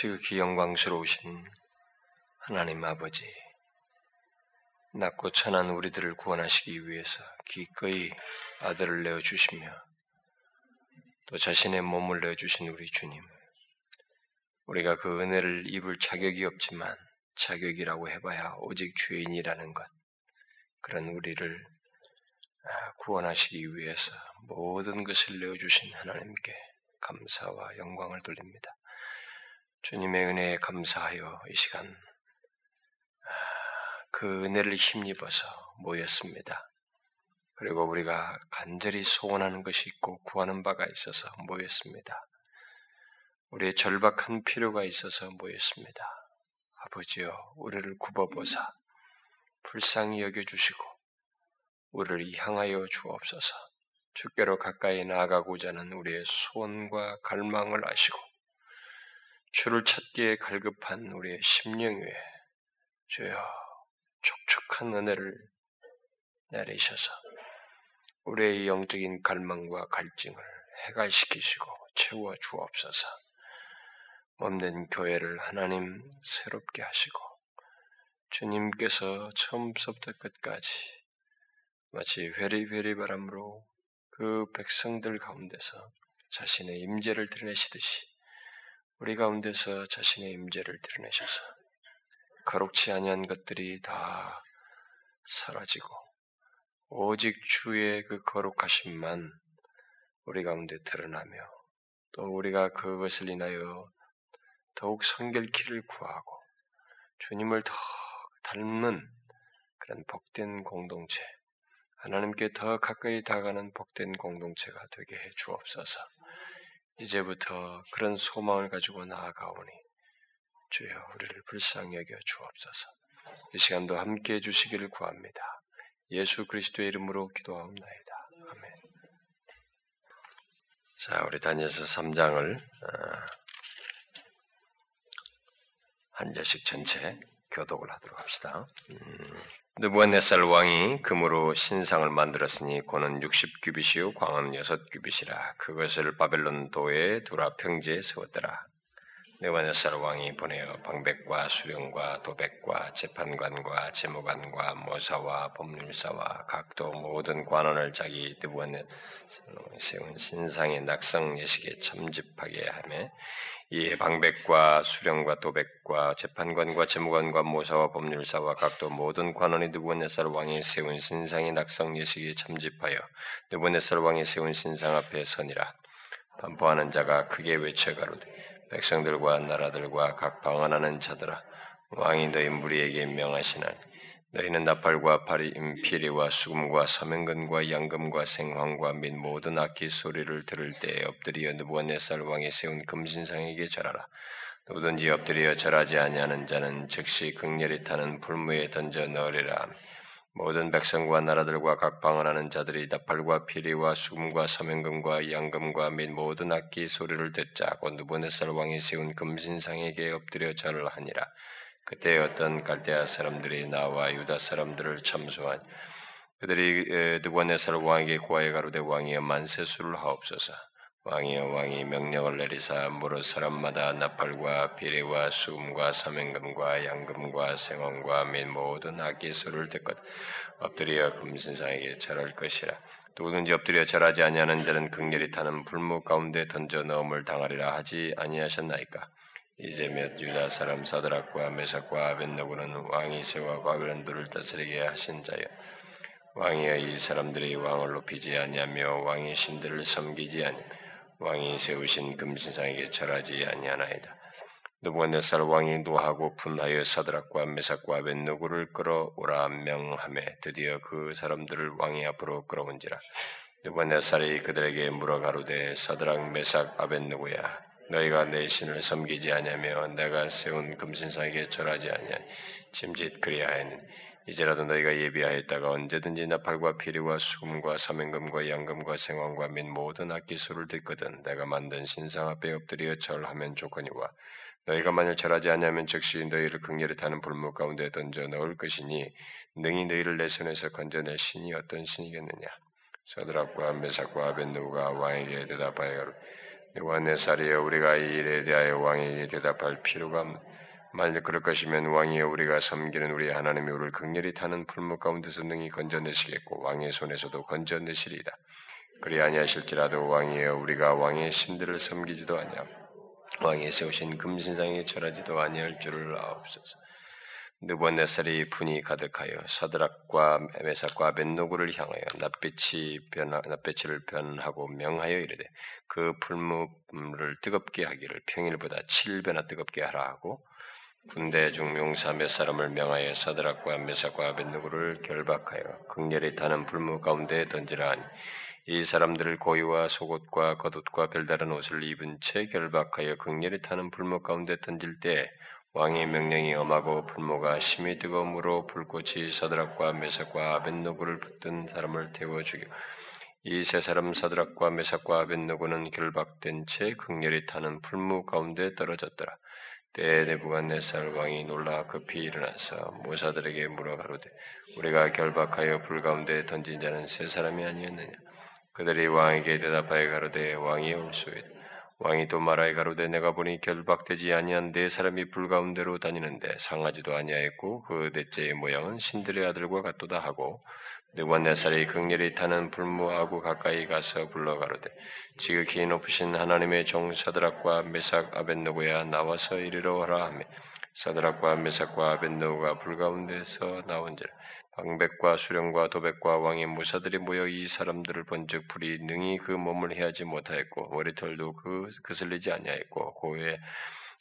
지극히 영광스러우신 하나님 아버지, 낮고 천한 우리들을 구원하시기 위해서 기꺼이 아들을 내어 주시며 또 자신의 몸을 내어 주신 우리 주님, 우리가 그 은혜를 입을 자격이 없지만 자격이라고 해봐야 오직 죄인이라는 것, 그런 우리를 아, 구원하시기 위해서 모든 것을 내어 주신 하나님께 감사와 영광을 돌립니다. 주님의 은혜에 감사하여 이 시간 아, 그 은혜를 힘입어서 모였습니다. 그리고 우리가 간절히 소원하는 것이 있고 구하는 바가 있어서 모였습니다. 우리의 절박한 필요가 있어서 모였습니다. 아버지여, 우리를 굽어보사 불쌍히 여겨주시고 우리를 향하여 주옵소서. 주께로 가까이 나아가고자 하는 우리의 소원과 갈망을 아시고 주를 찾기에 갈급한 우리의 심령 위에 주여 촉촉한 은혜를 내리셔서 우리의 영적인 갈망과 갈증을 해갈시키시고 채워 주옵소서. 몸된 교회를 하나님 새롭게 하시고 주님께서 처음부터 끝까지 마치 회리회리 바람으로 그 백성들 가운데서 자신의 임재를 드러내시듯이 우리 가운데서 자신의 임재를 드러내셔서 거룩치 아니한 것들이 다 사라지고 오직 주의 그 거룩하심만 우리 가운데 드러나며 또 우리가 그것을 인하여 더욱 성결키를 구하고 주님을 더 닮는 그런 복된 공동체, 하나님께 더 가까이 다가가는 복된 공동체가 되게 해 주옵소서. 이제부터 그런 소망을 가지고 나아가오니 주여 우리를 불쌍히 여겨 주옵소서. 이 시간도 함께 해 주시기를 구합니다. 예수 그리스도의 이름으로 기도하옵나이다. 아멘. 자, 우리 다니엘서 3장을 어, 한 절씩 전체 교독을 하도록 합시다. 음, 느부갓네살 왕이 금으로 신상을 만들었으니 고는 60규빗이요 광은 6규빗이라 그것을 바벨론 도에 두라 평지에 세웠더라. 느부갓네살 왕이 보내어 방백과 수령과 도백과 재판관과 재무관과 모사와 법률사와 각도 모든 관원을 자기 느부갓네 세운 신상의 낙성 예식에 참집하게 하며 이에 방백과 수령과 도백과 재판관과 재무관과 모사와 법률사와 각도 모든 관원이 느부갓네살 왕이 세운 신상의 낙성 예식에 참집하여 느부갓네살 왕이 세운 신상 앞에 서니라. 반포하는 자가 크게 외쳐 가로되 백성들과 나라들과 각 방언하는 자들아 왕이 너희 무리에게 명하시나니 너희는 나팔과 파리, 피리와 수금과 서명근과 양금과 생황과 및 모든 악기 소리를 들을 때 엎드려 느부갓네살 왕이 세운 금신상에게 절하라. 누구든지 엎드려 절하지 아니하는 자는 즉시 극렬히 타는 불무에 던져 넣으리라. 모든 백성과 나라들과 각 방언하는 자들이 나팔과 피리와 수금과 서명금과 양금과 및 모든 악기 소리를 듣자고 느부갓네살 왕이 세운 금신상에게 엎드려 절을 하니라. 그때 어떤 갈대아 사람들이 나와 유다 사람들을 참소하니 그들이 느부갓네살 왕에게 고하여 가로되 왕이여 만세수를 하옵소서 왕이여 왕이 명령을 내리사 무릇 사람마다 나팔과 비례와 수금과 사명금과 양금과 생원과 및 모든 악기수를 듣것 엎드려 금신상에게 절할 것이라. 누구든지 엎드려 절하지 아니하는 자는 극렬히 타는 불무 가운데 던져 넣음을 당하리라 하지 아니하셨나이까? 이제 몇 유다 사람 사드락과 메삭과 아벤노고는 왕이 세와 바벨론들을 다스리게 하신 자여. 왕이여 이 사람들이 왕을 높이지 아니하며 왕의 신들을 섬기지 아니며 왕이 세우신 금신상에게 절하지 아니하나이다. 느부갓네살 왕이 노하고 분하여 사드락과 메삭과 아벤노고를 끌어오라 명함에 드디어 그 사람들을 왕이 앞으로 끌어온지라 느부갓네살이 그들에게 물어 가로되 사드락 메삭 아벤노고야 너희가 내 신을 섬기지 아니하며 내가 세운 금신상에게 절하지 아니하니 짐짓 그리하였는 이제라도 너희가 예비하였다가 언제든지 나팔과 피리와 수금과 사명금과 양금과 생황과 및 모든 악기 소를 듣거든 내가 만든 신상 앞에 엎드려 절하면 좋거니와 너희가 만일 절하지 아니하면 즉시 너희를 극렬히 타는 불목 가운데 던져 넣을 것이니 능히 너희를 내 손에서 건져낼 신이 어떤 신이겠느냐? 서드락과 메삭과 아벤누가 왕에게 대답하여 느부갓네살이여 우리가 이 일에 대하여 왕에게 대답할 필요가 없는 만일 그럴 것이면 왕이여 우리가 섬기는 우리 하나님이 우리를 극렬히 타는 풀무 가운데서 능히 건져내시겠고 왕의 손에서도 건져내시리이다. 그리 아니하실지라도 왕이여 우리가 왕의 신들을 섬기지도 아니함 왕이 세우신 금신상에 절하지도 아니할 줄을 아옵소서. 느부갓네살이 분이 가득하여 사드락과 메삭과 벤노구를 향하여 낯빛이 변하, 낯빛을 변하고 명하여 이르되 그 풀무를 뜨겁게 하기를 평일보다 7배나 뜨겁게 하라 하고 군대 중 용사 몇 사람을 명하여 사드락과 메삭과 벤노구를 결박하여 극렬히 타는 불무 가운데 던지라 하니 이 사람들을 고유와 속옷과 겉옷과 별다른 옷을 입은 채 결박하여 극렬히 타는 불무 가운데 던질 때 왕의 명령이 엄하고 불모가 심히 뜨거움으로 불꽃이 사드락과 메삭과 아벤노고를 붙든 사람을 태워 죽여 이 세 사람 사드락과 메삭과 아벤노고는 결박된 채 극렬히 타는 풀무 가운데 떨어졌더라. 때에 네부갓네살 왕이 놀라 급히 일어나서 모사들에게 물어 가로되 우리가 결박하여 불 가운데 던진 자는 세 사람이 아니었느냐? 그들이 왕에게 대답하여 가로되 왕이 올소이다. 왕이 또 말하여 가로되 내가 보니 결박되지 아니한 네 사람이 불 가운데로 다니는데 상하지도 아니하였고 그 넷째의 모양은 신들의 아들과 같도다 하고 느관네살이 극렬히 타는 불무하고 가까이 가서 불러 가로되 지극히 높으신 하나님의 종 사드락과 메삭 아벤노고야 나와서 이르러 하라 하며 사드락과 메삭과 아벤노가 불 가운데서 나온지라 방백과 수령과 도백과 왕의 무사들이 모여 이 사람들을 본즉 불이 능히 그 몸을 해하지 못하였고 머리털도 그 그슬리지 아니하였고 고의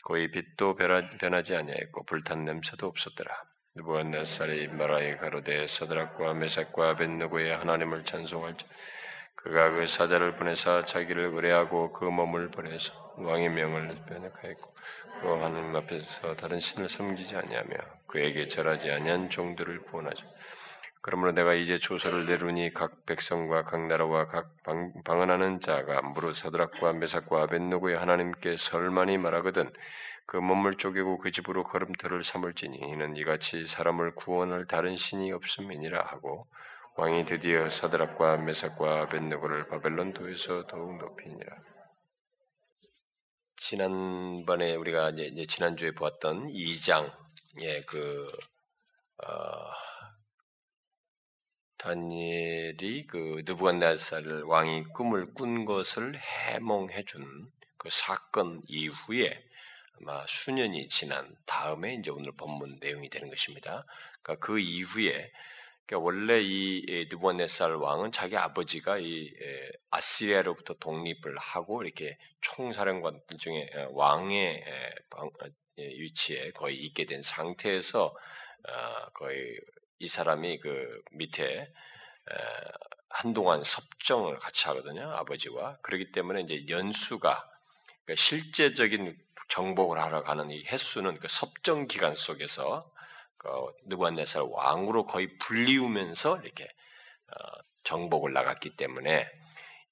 고의 빛도 변하지 아니하였고 불탄 냄새도 없었더라. 느부갓네살이 말하여 가로되 사드락과 메삭과 벤누고의 하나님을 찬송할지 그가 그 사자를 보내사 자기를 의뢰하고 그 몸을 보내서 왕의 명을 변혁하였고 그 하나님 앞에서 다른 신을 섬기지 아니하며 그에게 절하지 아니한 종들을 구원하죠. 그러므로 내가 이제 조서를 내루니 각 백성과 각 나라와 각 방, 방언하는 자가 무릇 사드락과 메삭과 아벤노고의 하나님께 설만이 말하거든 그 몸을 쪼개고 그 집으로 걸음터를 삼을지니 이는 이같이 사람을 구원할 다른 신이 없음이니라 하고 왕이 드디어 사드락과 메삭과 아벤노고를 바벨론 도에서 더욱 높이니라. 지난번에 우리가 이제 지난주에 보았던 2장의 그 어, 다니엘이 그 느부갓네살 왕이 꿈을 꾼 것을 해몽해 준 그 사건 이후에 아마 수년이 지난 다음에 이제 오늘 본문 내용이 되는 것입니다. 그러니까 그 이후에 그러니까 원래 이 느부갓네살 왕은 자기 아버지가 이 아시리아로부터 독립을 하고 이렇게 총사령관 중에 왕의 위치에 거의 있게 된 상태에서 어, 거의 이 사람이 그 밑에 한동안 섭정을 같이 하거든요 아버지와 그렇기 때문에 이제 연수가 그러니까 실제적인 정복을 하러 가는 이 횟수는 그 섭정 기간 속에서 그 느부갓네살 왕으로 거의 불리우면서 이렇게 어, 정복을 나갔기 때문에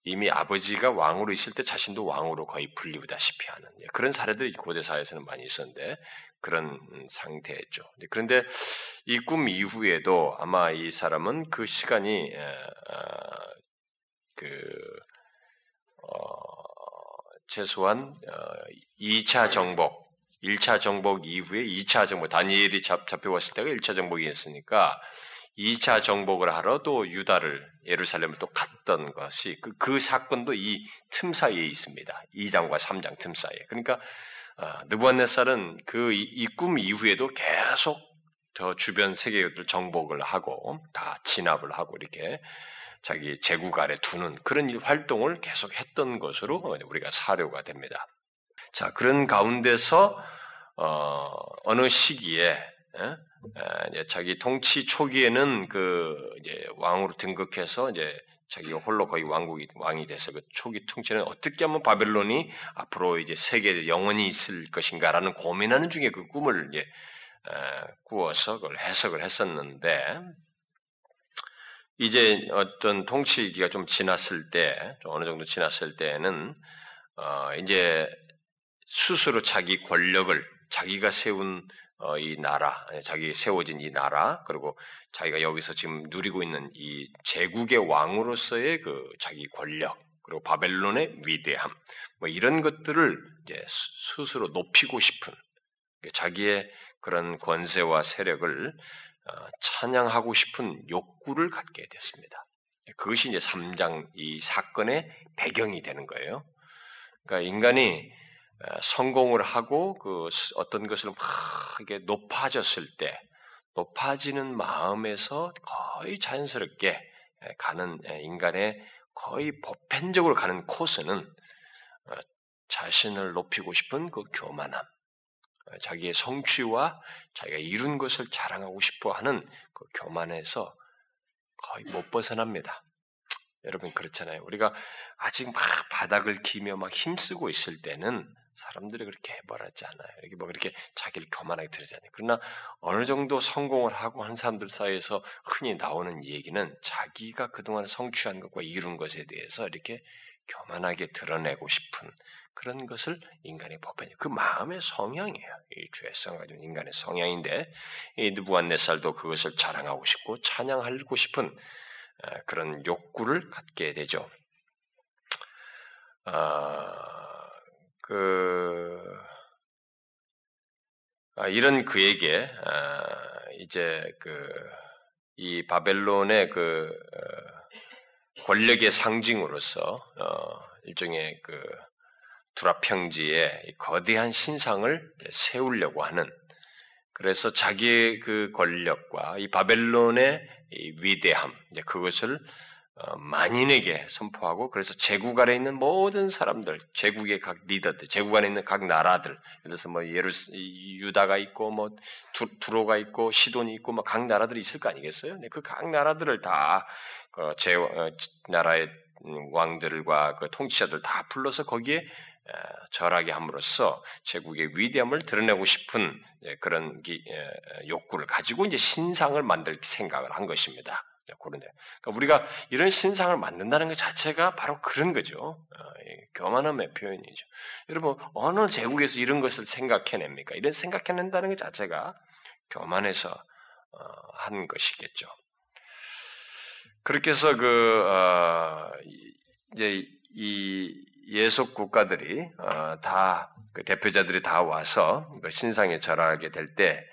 이미 아버지가 왕으로 있을 때 자신도 왕으로 거의 불리우다시피 하는 예, 그런 사례들이 고대 사회에서는 많이 있었는데 그런 상태였죠. 그런데 이 꿈 이후에도 아마 이 사람은 그 시간이 어, 그 어, 최소한 2차 정복 1차 정복 이후에 2차 정복, 다니엘이 잡, 잡혀왔을 때가 1차 정복이었으니까 2차 정복을 하러 또 유다를, 예루살렘을 또 갔던 것이 그, 그 사건도 이 틈 사이에 있습니다. 2장과 3장 틈 사이에. 그러니까 아, 느부갓네살은 그이꿈 이후에도 계속 저 주변 세계들 정복을 하고 다 진압을 하고 이렇게 자기 제국 아래 두는 그런 활동을 계속 했던 것으로 우리가 사료가 됩니다. 자, 그런 가운데서 어, 느 시기에 에? 에, 자기 통치 초기에는 그 왕으로 등극해서 이제 자기가 홀로 거의 왕국이 왕이 돼서 그 초기 통치는 어떻게 하면 바벨론이 앞으로 이제 세계에 영원히 있을 것인가라는 고민하는 중에 그 꿈을 이제 에, 꾸어서 그걸 해석을 했었는데 이제 어떤 통치기가 좀 지났을 때, 좀 어느 정도 지났을 때는 어, 이제 스스로 자기 권력을 자기가 세운 어, 이 나라, 자기 세워진 이 나라, 그리고 자기가 여기서 지금 누리고 있는 이 제국의 왕으로서의 그 자기 권력, 그리고 바벨론의 위대함, 뭐 이런 것들을 이제 스스로 높이고 싶은 자기의 그런 권세와 세력을 어, 찬양하고 싶은 욕구를 갖게 됐습니다. 그것이 이제 3장 이 사건의 배경이 되는 거예요. 그러니까 인간이 어, 성공을 하고 그 어떤 것을 막 높아졌을 때 높아지는 마음에서 거의 자연스럽게 가는 인간의 거의 보편적으로 가는 코스는 어, 자신을 높이고 싶은 그 교만함, 어, 자기의 성취와 자기가 이룬 것을 자랑하고 싶어 하는 그 교만에서 거의 못 벗어납니다. 여러분 그렇잖아요. 우리가 아직 막 바닥을 기며 막 힘쓰고 있을 때는 사람들이 그렇게 해버렸지 않아요. 이렇게 뭐 그렇게 자기를 교만하게 들으잖아요. 그러나 어느 정도 성공을 하고 한 사람들 사이에서 흔히 나오는 얘기는 자기가 그동안 성취한 것과 이룬 것에 대해서 이렇게 교만하게 드러내고 싶은 그런 것을 인간의 법변이에요. 그 마음의 성향이에요. 이 죄성 가지고 인간의 성향인데 이 느부갓네살도 그것을 자랑하고 싶고 찬양하고 싶은 그런 욕구를 갖게 되죠. 아... 그 아, 이런 그에게 아, 이제 그 이 바벨론의 그 어, 권력의 상징으로서 어, 일종의 그 두라평지에 거대한 신상을 세우려고 하는 그래서 자기의 그 권력과 이 바벨론의 이 위대함 그것을 어, 만인에게 선포하고 그래서 제국 아래 있는 모든 사람들, 제국의 각 리더들, 제국 안에 있는 각 나라들, 그래서 뭐 예루 유다가 있고 뭐 두 로가 있고 시돈이 있고 뭐 각 나라들이 있을 거 아니겠어요? 그각 나라들을 다제 그 어, 나라의 왕들과 그 통치자들 다 불러서 거기에 절하게 함으로써 제국의 위대함을 드러내고 싶은 그런 욕구를 가지고 이제 신상을 만들 생각을 한 것입니다. 그런 데 그러니까 우리가 이런 신상을 만든다는 것 자체가 바로 그런 거죠. 어, 교만함의 표현이죠. 여러분 어느 제국에서 이런 것을 생각해냅니까? 이런 생각해낸다는 것 자체가 교만해서 어, 한 것이겠죠. 그렇게 해서 그 어, 이제 이 예속 국가들이 어, 다그 대표자들이 다 와서 그 신상에 절하게 될때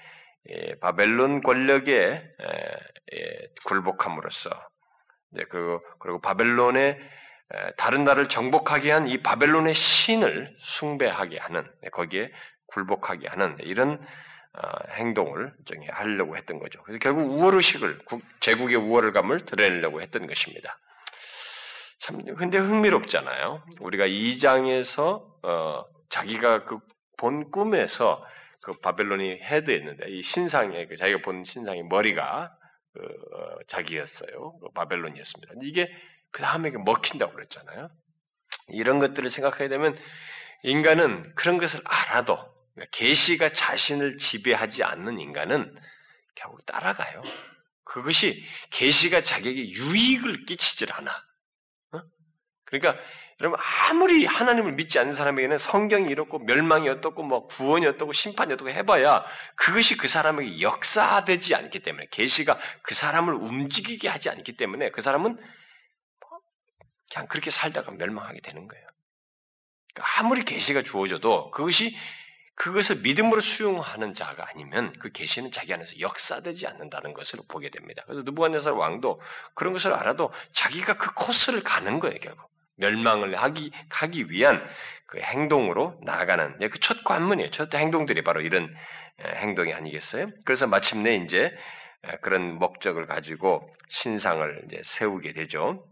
예, 바벨론 권력에 예, 굴복함으로써 그리고, 그리고 바벨론의 다른 나라를 정복하게 한 이 바벨론의 신을 숭배하게 하는 거기에 굴복하게 하는 이런 어, 행동을 하려고 했던 거죠. 그래서 결국 우월의식을 제국의 우월감을 드러내려고 했던 것입니다. 참 근데 흥미롭잖아요. 우리가 이 장에서 어, 자기가 그 본 꿈에서 그 바벨론이 헤드였는데 이 신상의 그 자기가 본 신상의 머리가 그, 어, 자기였어요. 그 바벨론이었습니다. 이게 그 다음에 먹힌다고 그랬잖아요. 이런 것들을 생각하게 되면 인간은 그런 것을 알아도 그러니까 계시가 자신을 지배하지 않는 인간은 결국 따라가요. 그것이 계시가 자기에게 유익을 끼치질 않아. 어? 그러니까 여러분 아무리 하나님을 믿지 않는 사람에게는 성경이 이렇고 멸망이 어떻고 뭐 구원이 어떻고 심판이 어떻고 해봐야 그것이 그 사람에게 역사되지 않기 때문에 계시가 그 사람을 움직이게 하지 않기 때문에 그 사람은 뭐 그냥 그렇게 살다가 멸망하게 되는 거예요. 그러니까 아무리 계시가 주어져도 그것이 그것을 믿음으로 수용하는 자가 아니면 그 계시는 자기 안에서 역사되지 않는다는 것을 보게 됩니다. 그래서 느부갓네살 왕도 그런 것을 알아도 자기가 그 코스를 가는 거예요, 결국. 멸망을 하기 하기 위한 그 행동으로 나아가는 그 첫 관문이에요. 첫 행동들이 바로 이런 행동이 아니겠어요? 그래서 마침내 이제 그런 목적을 가지고 신상을 이제 세우게 되죠.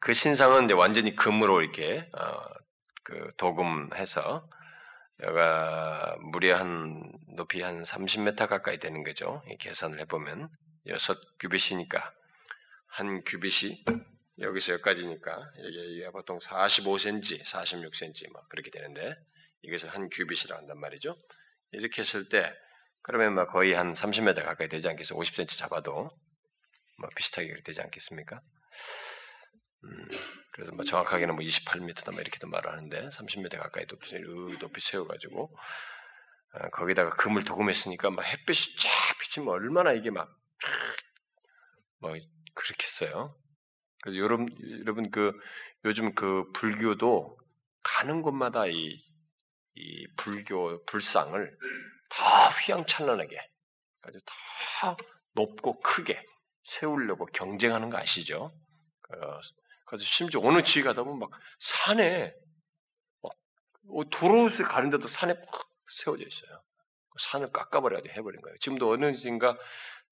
그 신상은 이제 완전히 금으로 이렇게 어, 그 도금해서 여가 무려 한 높이 한 30m 가까이 되는 거죠. 계산을 해보면 여섯 규빗이니까 한 규빗이 여기서 여기까지니까 이게 보통 45cm, 46cm 막 그렇게 되는데 이것을 한 규빗이라 한단 말이죠. 이렇게 했을 때 그러면 뭐 거의 한 30m 가까이 되지 않겠어? 50cm 잡아도 뭐 비슷하게 되지 않겠습니까? 음, 그래서 뭐 정확하게는 뭐 28m다 뭐 이렇게도 말을 하는데 30m 가까이 높이 높이 세워가지고 어, 거기다가 금을 도금했으니까 막 햇빛이 쫙 비치면 얼마나 이게 막 뭐 그렇겠어요. 그래서 여러분, 여러분 그 요즘 그 불교도 가는 곳마다 이, 이 불교 불상을 다 휘황찬란하게 아주 다 높고 크게 세우려고 경쟁하는 거 아시죠? 어, 그래서 심지어 어느 지에 가다 보면 막 산에 막 도로를 가는데도 산에 팍 세워져 있어요. 산을 깎아버려야 돼 해버린 거예요. 지금도 어느인가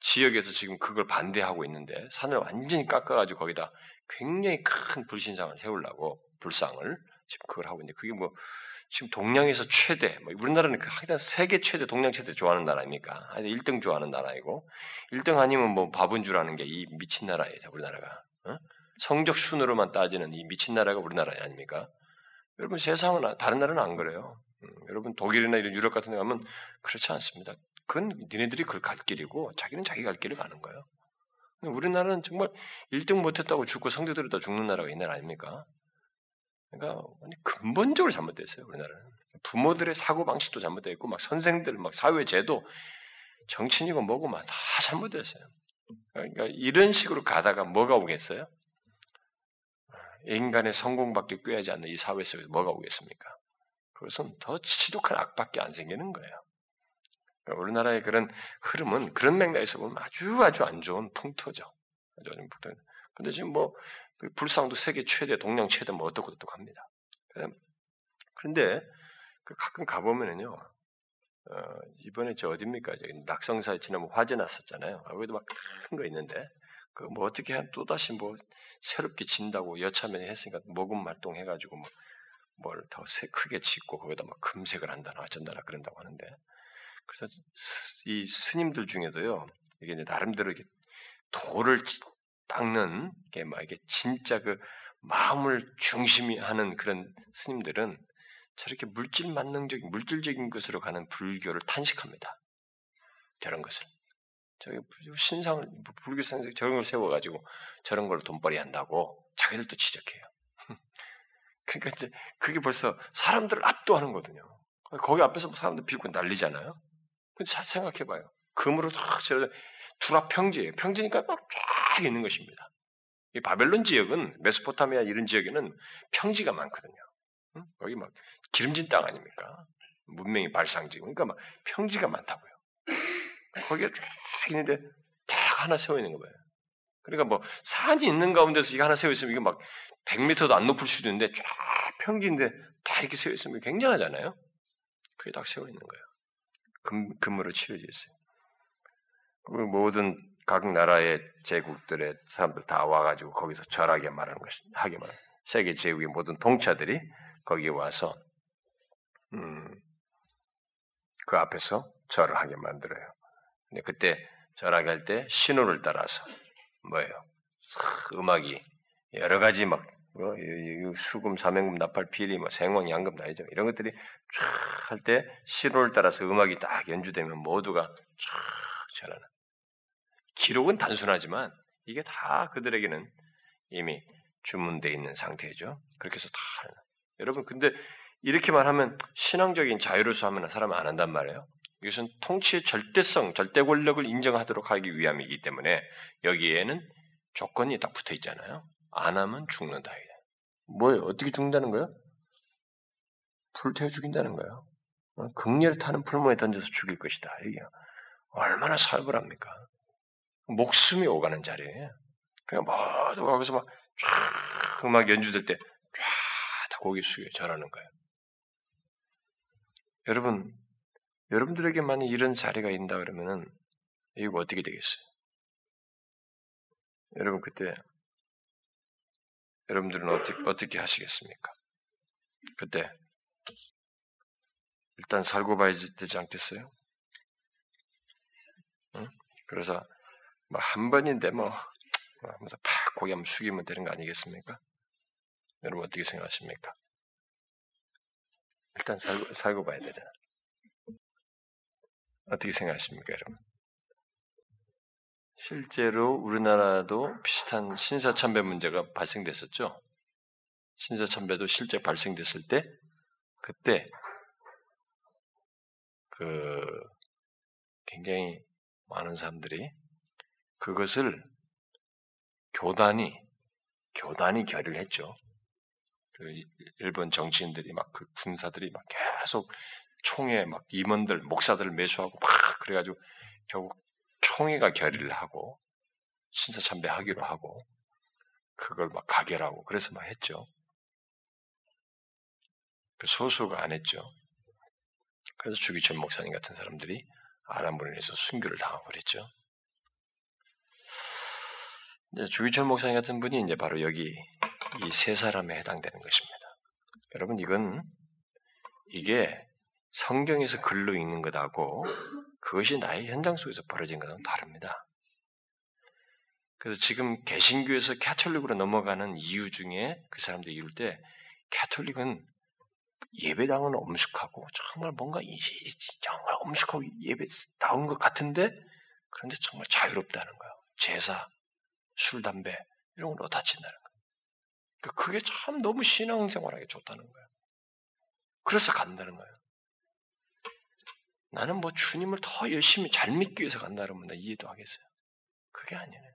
지역에서 지금 그걸 반대하고 있는데 산을 완전히 깎아가지고 거기다 굉장히 큰 불신상을 세우려고 불상을 지금 그걸 하고 있는데 그게 뭐 지금 동양에서 최대, 뭐 우리나라는 그 하여튼 세계 최대, 동양 최대 좋아하는 나라입니까? 하여튼 1등 좋아하는 나라이고 1등 아니면 뭐 바본 줄 아는 게 이 미친 나라예요, 우리나라가. 어? 성적 순으로만 따지는 이 미친 나라가 우리나라 아닙니까? 여러분 세상은 다른 나라는 안 그래요. 음, 여러분 독일이나 이런 유럽 같은 데 가면 그렇지 않습니다. 그건 니네들이 그걸 갈 길이고 자기는 자기 갈 길을 가는 거예요. 우리나라는 정말 1등 못했다고 죽고 성대들이 다 죽는 나라가 이 나라 아닙니까? 그러니까 근본적으로 잘못됐어요. 우리나라는 부모들의 사고 방식도 잘못되어 있고 막 선생들, 막 사회 제도, 정치인이고 뭐고 막 다 잘못됐어요. 그러니까 이런 식으로 가다가 뭐가 오겠어요? 인간의 성공밖에 꾀하지 않는 이 사회 속에서 뭐가 오겠습니까? 그것은 더 지독한 악밖에 안 생기는 거예요. 그러니까 우리나라의 그런 흐름은 그런 맥락에서 보면 아주 아주 안 좋은 풍토죠. 아주 안 좋은 풍토. 근데 지금 뭐그 불상도 세계 최대, 동양 최대 뭐 어떻고 어떻고 합니다. 그런데 그 가끔 가보면은요, 어, 이번에 저 어딥니까? 저기 낙성사에 지난번 화재 났었잖아요. 거기도 막 큰 거 있는데, 그 뭐 어떻게 한 또다시 뭐 새롭게 진다고 여차면 했으니까 모금 말동 해가지고 뭐 뭘더 크게 짓고 거기다 막 금색을 한다나 어쩐다나 그런다고 하는데, 그래서 이 스님들 중에도요, 이게 나름대로 이게 돌을 닦는 게막 이게 진짜 그 마음을 중심이 하는 그런 스님들은 저렇게 물질 만능적인 물질적인 것으로 가는 불교를 탄식합니다. 저런 것을. 저기 신상을 불교 선생 저런 걸 세워가지고 저런 걸 돈벌이 한다고 자기들도 지적해요. 그러니까 이제 그게 벌써 사람들을 압도하는 거거든요. 거기 앞에서 사람들 비고 난리잖아요. 생각해봐요. 금으로 다 두라 평지예요. 평지니까 막쫙 있는 것입니다. 이 바벨론 지역은 메소포타미아 이런 지역에는 평지가 많거든요. 응? 거기 막 기름진 땅 아닙니까? 문명이 발상지. 그러니까 막 평지가 많다고요. 거기에 쫙 있는데 딱 하나 세워 있는 거예요. 그러니까 뭐 산이 있는 가운데서 이거 하나 세워 있으면 이게 막 100m도 안 높을 수도 있는데 쫙 평지인데 다 이렇게 세워 있으면 굉장하잖아요. 그게 딱 세워 있는 거예요. 금, 금으로 치워져 있어요. 그 모든 각 나라의 제국들의 사람들 다 와가지고 거기서 절하게 말하는 것이 하게 말. 세계 제국의 모든 동차들이 거기에 와서 음, 그 앞에서 절을 하게 만들어요. 근데 그때 절하게 할 때 신호를 따라서 뭐예요? 음악이 여러 가지 막 뭐, 수금, 사명금, 나팔, 비리, 뭐 생황, 양금, 나이죠. 이런 것들이 쫙할때 신호를 따라서 음악이 딱 연주되면 모두가 쫙 절하는. 기록은 단순하지만 이게 다 그들에게는 이미 주문되어 있는 상태죠. 그렇게 해서 다 여러분 근데 이렇게만 하면 신앙적인 자유로서 하면 사람은 안 한단 말이에요. 이것은 통치의 절대성, 절대 권력을 인정하도록 하기 위함이기 때문에 여기에는 조건이 딱 붙어 있잖아요. 안 하면 죽는다. 뭐예요? 어떻게 죽는다는 거예요? 불태워 죽인다는 거예요. 어? 극렬 타는 풀무에 던져서 죽일 것이다. 이게 얼마나 살벌합니까? 목숨이 오가는 자리에 그냥 모두 거기서 막 쫙 음악 연주될 때쫙 고개 숙여 절하는 거예요. 여러분, 여러분들에게 만약 이런 자리가 있다 그러면은 이거 어떻게 되겠어요? 여러분 그때 여러분들은 어떻게, 어떻게 하시겠습니까? 그때 일단 살고 봐야 되지 않겠어요? 응? 그래서 뭐 한 번인데 뭐 하면서 팍 고개 한번 숙이면 되는 거 아니겠습니까? 여러분 어떻게 생각하십니까? 일단 살고, 살고 봐야 되잖아. 어떻게 생각하십니까, 여러분? 실제로 우리나라도 비슷한 신사참배 문제가 발생됐었죠. 신사참배도 실제 발생됐을 때, 그때 그 굉장히 많은 사람들이 그것을 교단이 교단이 결의를 했죠. 그 일본 정치인들이 막 그 군사들이 막 계속 총회 막 임원들 목사들을 매수하고 막 그래가지고 결국 총회가 결의를 하고 신사 참배하기로 하고 그걸 막 가결하고 그래서 막 했죠. 그 소수가 안 했죠. 그래서 주기철 목사님 같은 사람들이 인해서 순교를 당하고 그랬죠. 주기철 목사님 같은 분이 이제 바로 여기 이 세 사람에 해당되는 것입니다. 여러분 이건 이게 성경에서 글로 읽는 것하고 그것이 나의 현장 속에서 벌어진 것은 다릅니다. 그래서 지금 개신교에서 캐톨릭으로 넘어가는 이유 중에 그 사람들이 이룰 때 캐톨릭은 예배당은 엄숙하고 정말 뭔가 정말 엄숙하고 예배다운 것 같은데 그런데 정말 자유롭다는 거예요. 제사, 술, 담배 이런 걸로 다친다는 거예요. 그러니까 그게 참 너무 신앙생활하기 좋다는 거예요. 그래서 간다는 거예요. 나는 뭐 주님을 더 열심히 잘 믿기 위해서 간다 그러면 나 이해도 하겠어요. 그게 아니네.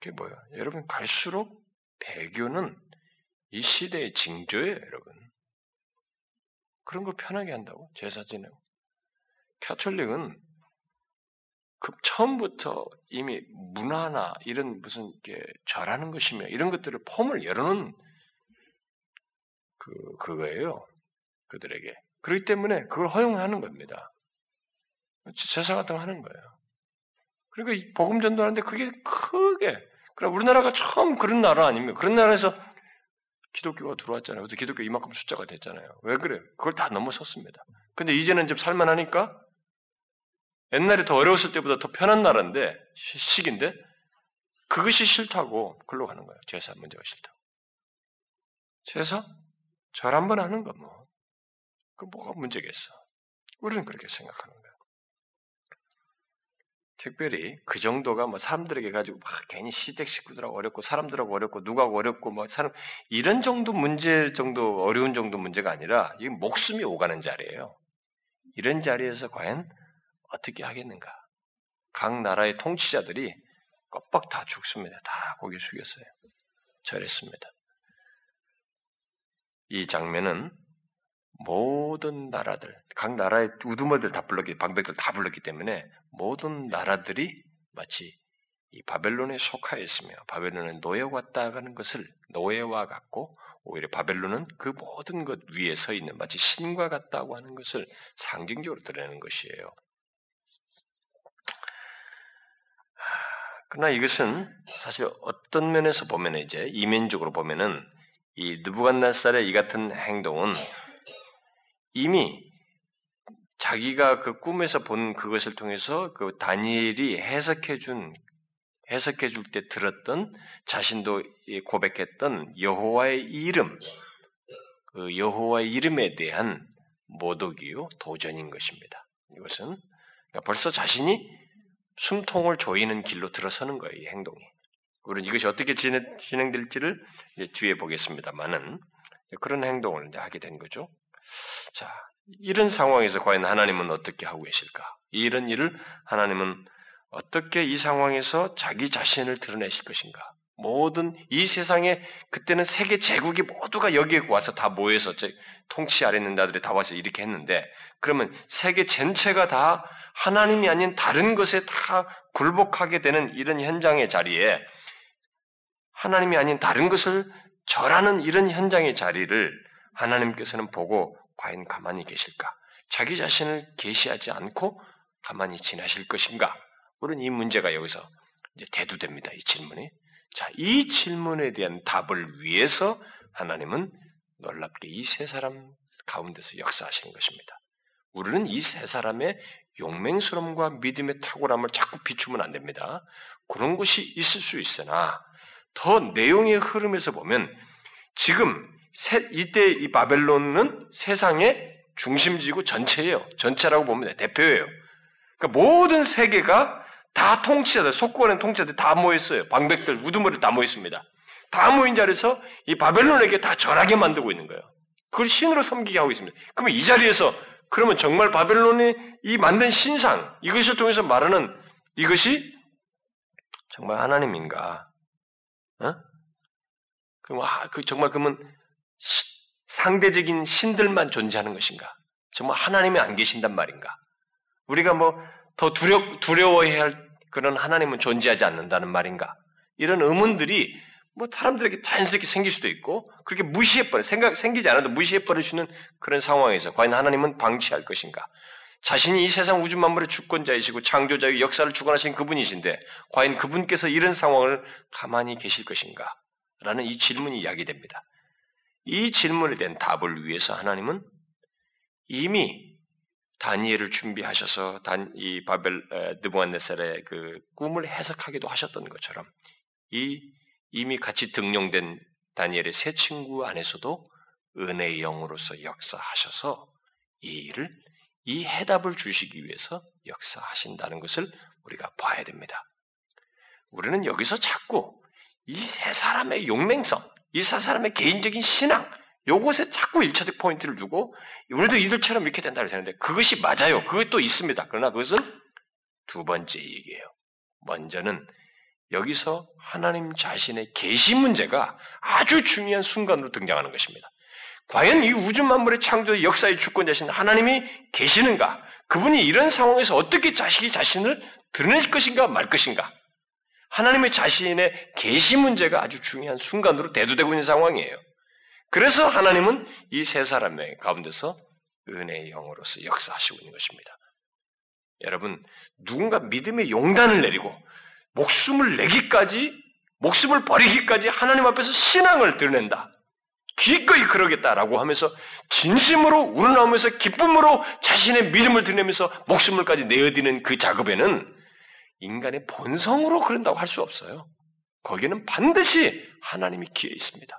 그게 뭐야? 여러분 갈수록 배교는 이 시대의 징조예요, 여러분. 그런 걸 편하게 한다고 제사 지내고. 캐톨릭은 그 처음부터 이미 문화나 이런 무슨 게 절하는 것이며 이런 것들을 폼을 열어놓은 그 그거예요. 그들에게. 그렇기 때문에 그걸 허용하는 겁니다. 제사 같은 거 하는 거예요. 그러니까 복음 전도하는데 그게 크게 그럼 우리나라가 처음 그런 나라 아닙니까? 그런 나라에서 기독교가 들어왔잖아요. 그래서 기독교 이만큼 숫자가 됐잖아요. 왜 그래? 그걸 다 넘어섰습니다. 근데 이제는 좀 살만하니까 옛날에 더 어려웠을 때보다 더 편한 나라인데 시기인데 그것이 싫다고 글로 가는 거예요. 제사 문제가 싫다고. 제사 절 한 번 하는 거 뭐. 그 뭐가 문제겠어. 우리는 그렇게 생각하는 거예요. 특별히 그 정도가 뭐 사람들에게 가지고 막 괜히 시댁 식구들하고 어렵고 사람들하고 어렵고 누가하고 어렵고 뭐 사람 이런 정도 문제 정도 어려운 정도 문제가 아니라 이 목숨이 오가는 자리예요. 이런 자리에서 과연 어떻게 하겠는가? 각 나라의 통치자들이 껍박 다 죽습니다. 다 고개 숙였어요. 절했습니다. 이 장면은 모든 나라들, 각 나라의 우두머들 다 불렀기, 방백들 다 불렀기 때문에 모든 나라들이 마치 이 바벨론에 속하여 있으며 바벨론은 노예와 같다는 것을 노예와 같고 오히려 바벨론은 그 모든 것 위에 서 있는 마치 신과 같다고 하는 것을 상징적으로 드러내는 것이에요. 그러나 이것은 사실 어떤 면에서 보면 이제 이면적으로 보면은 이 느부갓네살의 이 같은 행동은 이미 자기가 그 꿈에서 본 그것을 통해서 그 다니엘이 해석해 준 해석해 줄 때 들었던 자신도 고백했던 여호와의 이름 그 여호와의 이름에 대한 모독이요 도전인 것입니다. 이것은 그러니까 벌써 자신이 숨통을 조이는 길로 들어서는 거예요. 이 행동이. 우리는 이것이 어떻게 진행, 될지를 주의해 보겠습니다만은 그런 행동을 하게 된 거죠. 자, 이런 상황에서 과연 하나님은 어떻게 하고 계실까? 이런 일을 하나님은 어떻게 이 상황에서 자기 자신을 드러내실 것인가? 모든 이 세상에 그때는 세계 제국이 모두가 여기에 와서 다 모여서 통치 아래 있는 자들이 다 와서 이렇게 했는데 그러면 세계 전체가 다 하나님이 아닌 다른 것에 다 굴복하게 되는 이런 현장의 자리에 하나님이 아닌 다른 것을 절하는 이런 현장의 자리를 하나님께서는 보고 과연 가만히 계실까? 자기 자신을 계시하지 않고 가만히 지나실 것인가? 우리는 이 문제가 여기서 이제 대두됩니다. 이 질문이. 자, 이 질문에 대한 답을 위해서 하나님은 놀랍게 이 세 사람 가운데서 역사하시는 것입니다. 우리는 이 세 사람의 용맹스러움과 믿음의 탁월함을 자꾸 비추면 안 됩니다. 그런 것이 있을 수 있으나 더 내용의 흐름에서 보면 지금 이때 이 바벨론은 세상의 중심지고 전체예요. 전체라고 보면 대표예요. 그러니까 모든 세계가 다 통치자들, 속구하는 통치자들 다 모였어요. 방백들, 우두머리 다 모였습니다. 다 모인 자리에서 이 바벨론에게 다 절하게 만들고 있는 거예요. 그걸 신으로 섬기게 하고 있습니다. 그러면 이 자리에서 그러면 정말 바벨론이 이 만든 신상 이것을 통해서 말하는 이것이 정말 하나님인가? 어? 그럼 아, 그 정말 그러면 시, 상대적인 신들만 존재하는 것인가? 정말 하나님이 안 계신단 말인가? 우리가 뭐 더 두려, 두려워해야 할 그런 하나님은 존재하지 않는다는 말인가? 이런 의문들이 뭐 사람들에게 자연스럽게 생길 수도 있고 그렇게 무시해버려 생각 생기지 않아도 무시해버리시는 그런 상황에서 과연 하나님은 방치할 것인가? 자신이 이 세상 우주 만물의 주권자이시고 창조자의 역사를 주관하신 그분이신데 과연 그분께서 이런 상황을 가만히 계실 것인가? 라는 이 질문이 이야기됩니다. 이 질문에 대한 답을 위해서 하나님은 이미 다니엘을 준비하셔서 단, 이 바벨 느부갓네살의 그 꿈을 해석하기도 하셨던 것처럼 이 이미 같이 등용된 다니엘의 세 친구 안에서도 은혜의 영으로서 역사하셔서 이 일을 이 해답을 주시기 위해서 역사하신다는 것을 우리가 봐야 됩니다. 우리는 여기서 자꾸 이 세 사람의 용맹성, 이세 사람의 개인적인 신앙, 요것에 자꾸 일차적 포인트를 두고 우리도 이들처럼 이렇게 된다고 생각하는데 그것이 맞아요. 그것도 있습니다. 그러나 그것은 두 번째 얘기예요. 먼저는 여기서 하나님 자신의 계시 문제가 아주 중요한 순간으로 등장하는 것입니다. 과연 이 우주 만물의 창조 역사의 주권자신 하나님이 계시는가? 그분이 이런 상황에서 어떻게 자식이 자신을 드러낼 것인가 말 것인가? 하나님의 자신의 계시 문제가 아주 중요한 순간으로 대두되고 있는 상황이에요. 그래서 하나님은 이 세 사람의 가운데서 은혜의 영으로서 역사하시고 있는 것입니다. 여러분, 누군가 믿음의 용단을 내리고 목숨을 내기까지, 목숨을 버리기까지 하나님 앞에서 신앙을 드러낸다. 기꺼이 그러겠다라고 하면서 진심으로 우러나오면서 기쁨으로 자신의 믿음을 드러내면서 목숨을까지 내어드는 그 작업에는 인간의 본성으로 그런다고 할 수 없어요. 거기에는 반드시 하나님이 기해 있습니다.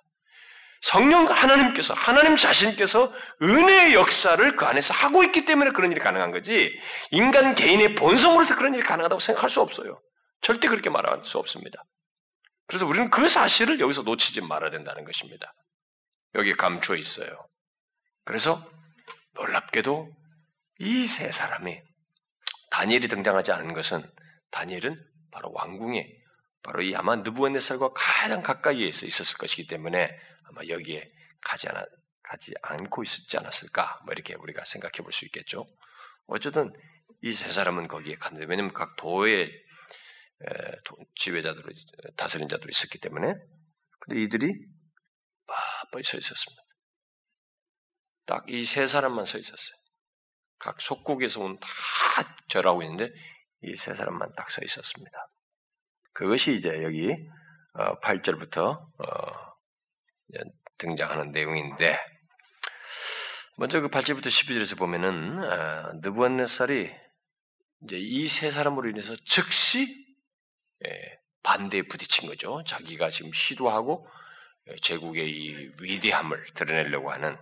성령 하나님께서 하나님 자신께서 은혜의 역사를 그 안에서 하고 있기 때문에 그런 일이 가능한 거지 인간 개인의 본성으로서 그런 일이 가능하다고 생각할 수 없어요. 절대 그렇게 말할 수 없습니다. 그래서 우리는 그 사실을 여기서 놓치지 말아야 된다는 것입니다. 여기 감추어 있어요. 그래서 놀랍게도 이 세 사람이 다니엘이 등장하지 않은 것은 다니엘은 바로 왕궁에 바로 이 아마 느부갓네살과 가장 가까이에 있었을 것이기 때문에 아마 여기에 가지 않아 가지 않고 있었지 않았을까? 뭐 이렇게 우리가 생각해 볼 수 있겠죠. 어쨌든 이 세 사람은 거기에 갔는데 왜냐면 각 도의 지배자들 다스린 자들이 있었기 때문에 근데 이들이 바빠히 서 있었습니다. 딱 이 세 사람만 서 있었어요. 각 속국에서 온 다 절하고 있는데 이 세 사람만 딱 서 있었습니다. 그것이 이제 여기 8절부터 어, 등장하는 내용인데 먼저 그 8절부터 12절에서 보면은 아, 느부갓네살이 이제 이 세 사람으로 인해서 즉시 예, 반대에 부딪힌 거죠. 자기가 지금 시도하고 제국의 이 위대함을 드러내려고 하는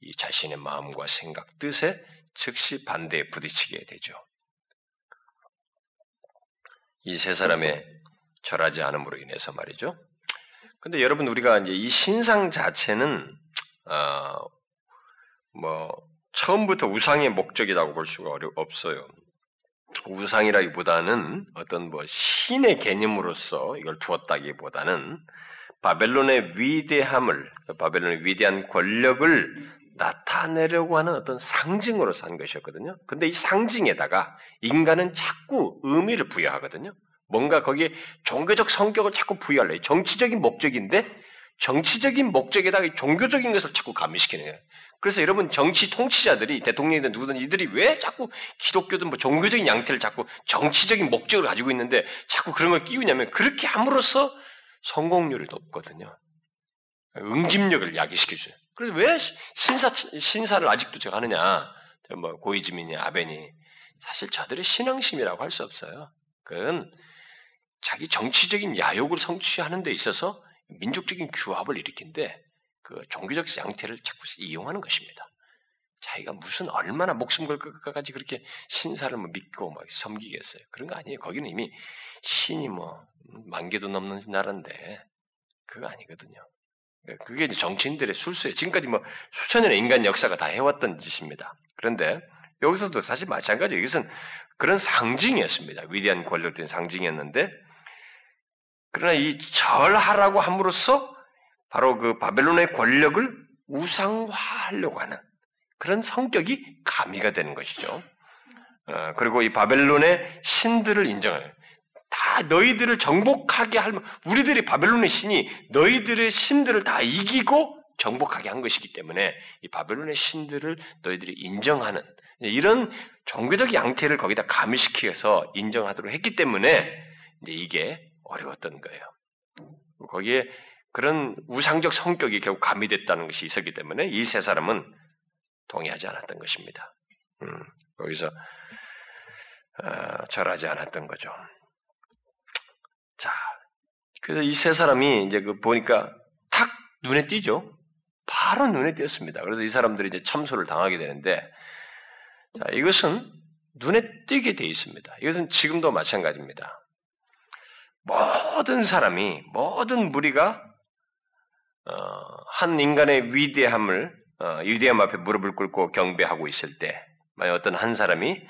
이 자신의 마음과 생각, 뜻에 즉시 반대에 부딪히게 되죠. 이 세 사람의 절하지 않음으로 인해서 말이죠. 근데 여러분 우리가 이제 이 신상 자체는 어 뭐 처음부터 우상의 목적이라고 볼 수가 어려, 없어요. 우상이라기보다는 어떤 뭐 신의 개념으로서 이걸 두었다기보다는 바벨론의 위대함을 바벨론의 위대한 권력을 나타내려고 하는 어떤 상징으로 산 것이었거든요. 근데 이 상징에다가 인간은 자꾸 의미를 부여하거든요. 뭔가 거기에 종교적 성격을 자꾸 부여하려 정치적인 목적인데 정치적인 목적에다가 종교적인 것을 자꾸 가미시키는 거예요. 그래서 여러분 정치 통치자들이 대통령이든 누구든 이들이 왜 자꾸 기독교든 뭐 종교적인 양태를 자꾸 정치적인 목적을 가지고 있는데 자꾸 그런 걸 끼우냐면 그렇게 함으로써 성공률이 높거든요. 응집력을 야기시켜줘요. 그래서 왜 신사, 신사를 아직도 제가 하느냐? 뭐 고이즈민이 아벤이 사실 저들의 신앙심이라고 할 수 없어요. 그건 자기 정치적인 야욕을 성취하는 데 있어서 민족적인 규합을 일으킨데 그 종교적 양태를 자꾸 이용하는 것입니다. 자기가 무슨 얼마나 목숨 걸 것까지 그렇게 신사를 뭐 믿고 막 섬기겠어요. 그런 거 아니에요. 거기는 이미 신이 뭐 만 개도 넘는 나라인데 그거 아니거든요. 그러니까 그게 이제 정치인들의 술수예요. 지금까지 뭐 수천 년의 인간 역사가 다 해왔던 짓입니다. 그런데 여기서도 사실 마찬가지. 여기서는 그런 상징이었습니다. 위대한 권력된 상징이었는데 그러나 이 절하라고 함으로써 바로 그 바벨론의 권력을 우상화하려고 하는 그런 성격이 가미가 되는 것이죠. 어, 그리고 이 바벨론의 신들을 인정하는 다 너희들을 정복하게 할 우리들이 바벨론의 신이 너희들의 신들을 다 이기고 정복하게 한 것이기 때문에 이 바벨론의 신들을 너희들이 인정하는 이런 종교적 양태를 거기다 가미시켜서 인정하도록 했기 때문에 이제 이게 어려웠던 거예요. 거기에 그런 우상적 성격이 결국 가미됐다는 것이 있었기 때문에 이 세 사람은 동의하지 않았던 것입니다. 음, 거기서 어, 절하지 않았던 거죠. 자, 그래서 이 세 사람이 이제 그 보니까 탁 눈에 띄죠. 바로 눈에 띄었습니다. 그래서 이 사람들이 이제 참소를 당하게 되는데, 자, 이것은 눈에 띄게 돼 있습니다. 이것은 지금도 마찬가지입니다. 모든 사람이, 모든 무리가, 어, 한 인간의 위대함을, 어, 위대함 앞에 무릎을 꿇고 경배하고 있을 때, 만약 어떤 한 사람이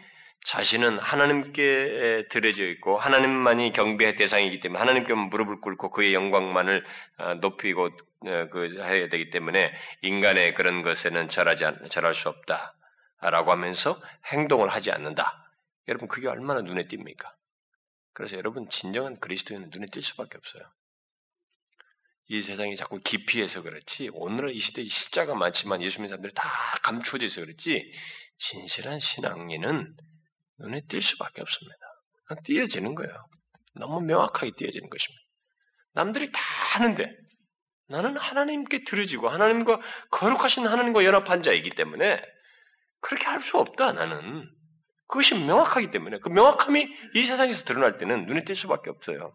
자신은 하나님께 들여져 있고 하나님만이 경배의 대상이기 때문에 하나님께 무릎을 꿇고 그의 영광만을 어, 높이고 어, 그 해야 되기 때문에 인간의 그런 것에는 절하지 절할 수 없다라고 하면서 행동을 하지 않는다. 여러분 그게 얼마나 눈에 띕니까? 그래서 여러분 진정한 그리스도인은 눈에 띌 수밖에 없어요. 이 세상이 자꾸 기피해서 그렇지 오늘날 이 시대에 십자가 많지만 예수 믿는 사람들이 다 감추어져 있어 그렇지 진실한 신앙인은 눈에 띌 수밖에 없습니다. 띄어지는 거예요. 너무 명확하게 띄어지는 것입니다. 남들이 다 하는데 나는 하나님께 들어지고 하나님과 거룩하신 하나님과 연합한 자이기 때문에 그렇게 할 수 없다 나는 그것이 명확하기 때문에 그 명확함이 이 세상에서 드러날 때는 눈에 띌 수밖에 없어요.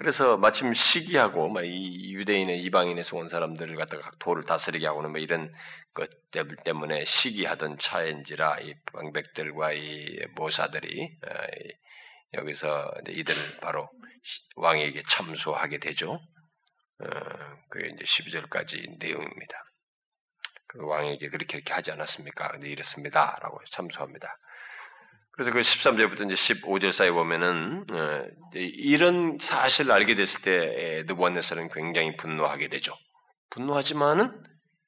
그래서 마침 시기하고 이 유대인의 이방인에서 온 사람들을 갖다가 각 도를 다스리게 하고는 뭐 이런 것들 때문에 시기하던 차인지라 이 방백들과 이 모사들이 어, 여기서 이들을 바로 왕에게 참소하게 되죠. 어, 그게 이제 12절까지 내용입니다. 그 왕에게 그렇게 이렇게 하지 않았습니까? 근데 이랬습니다라고 참소합니다. 그래서 그 13절부터 이제 15절 사이 보면은 어, 이런 사실을 알게 됐을 때 느부갓네살은 굉장히 분노하게 되죠. 분노하지만은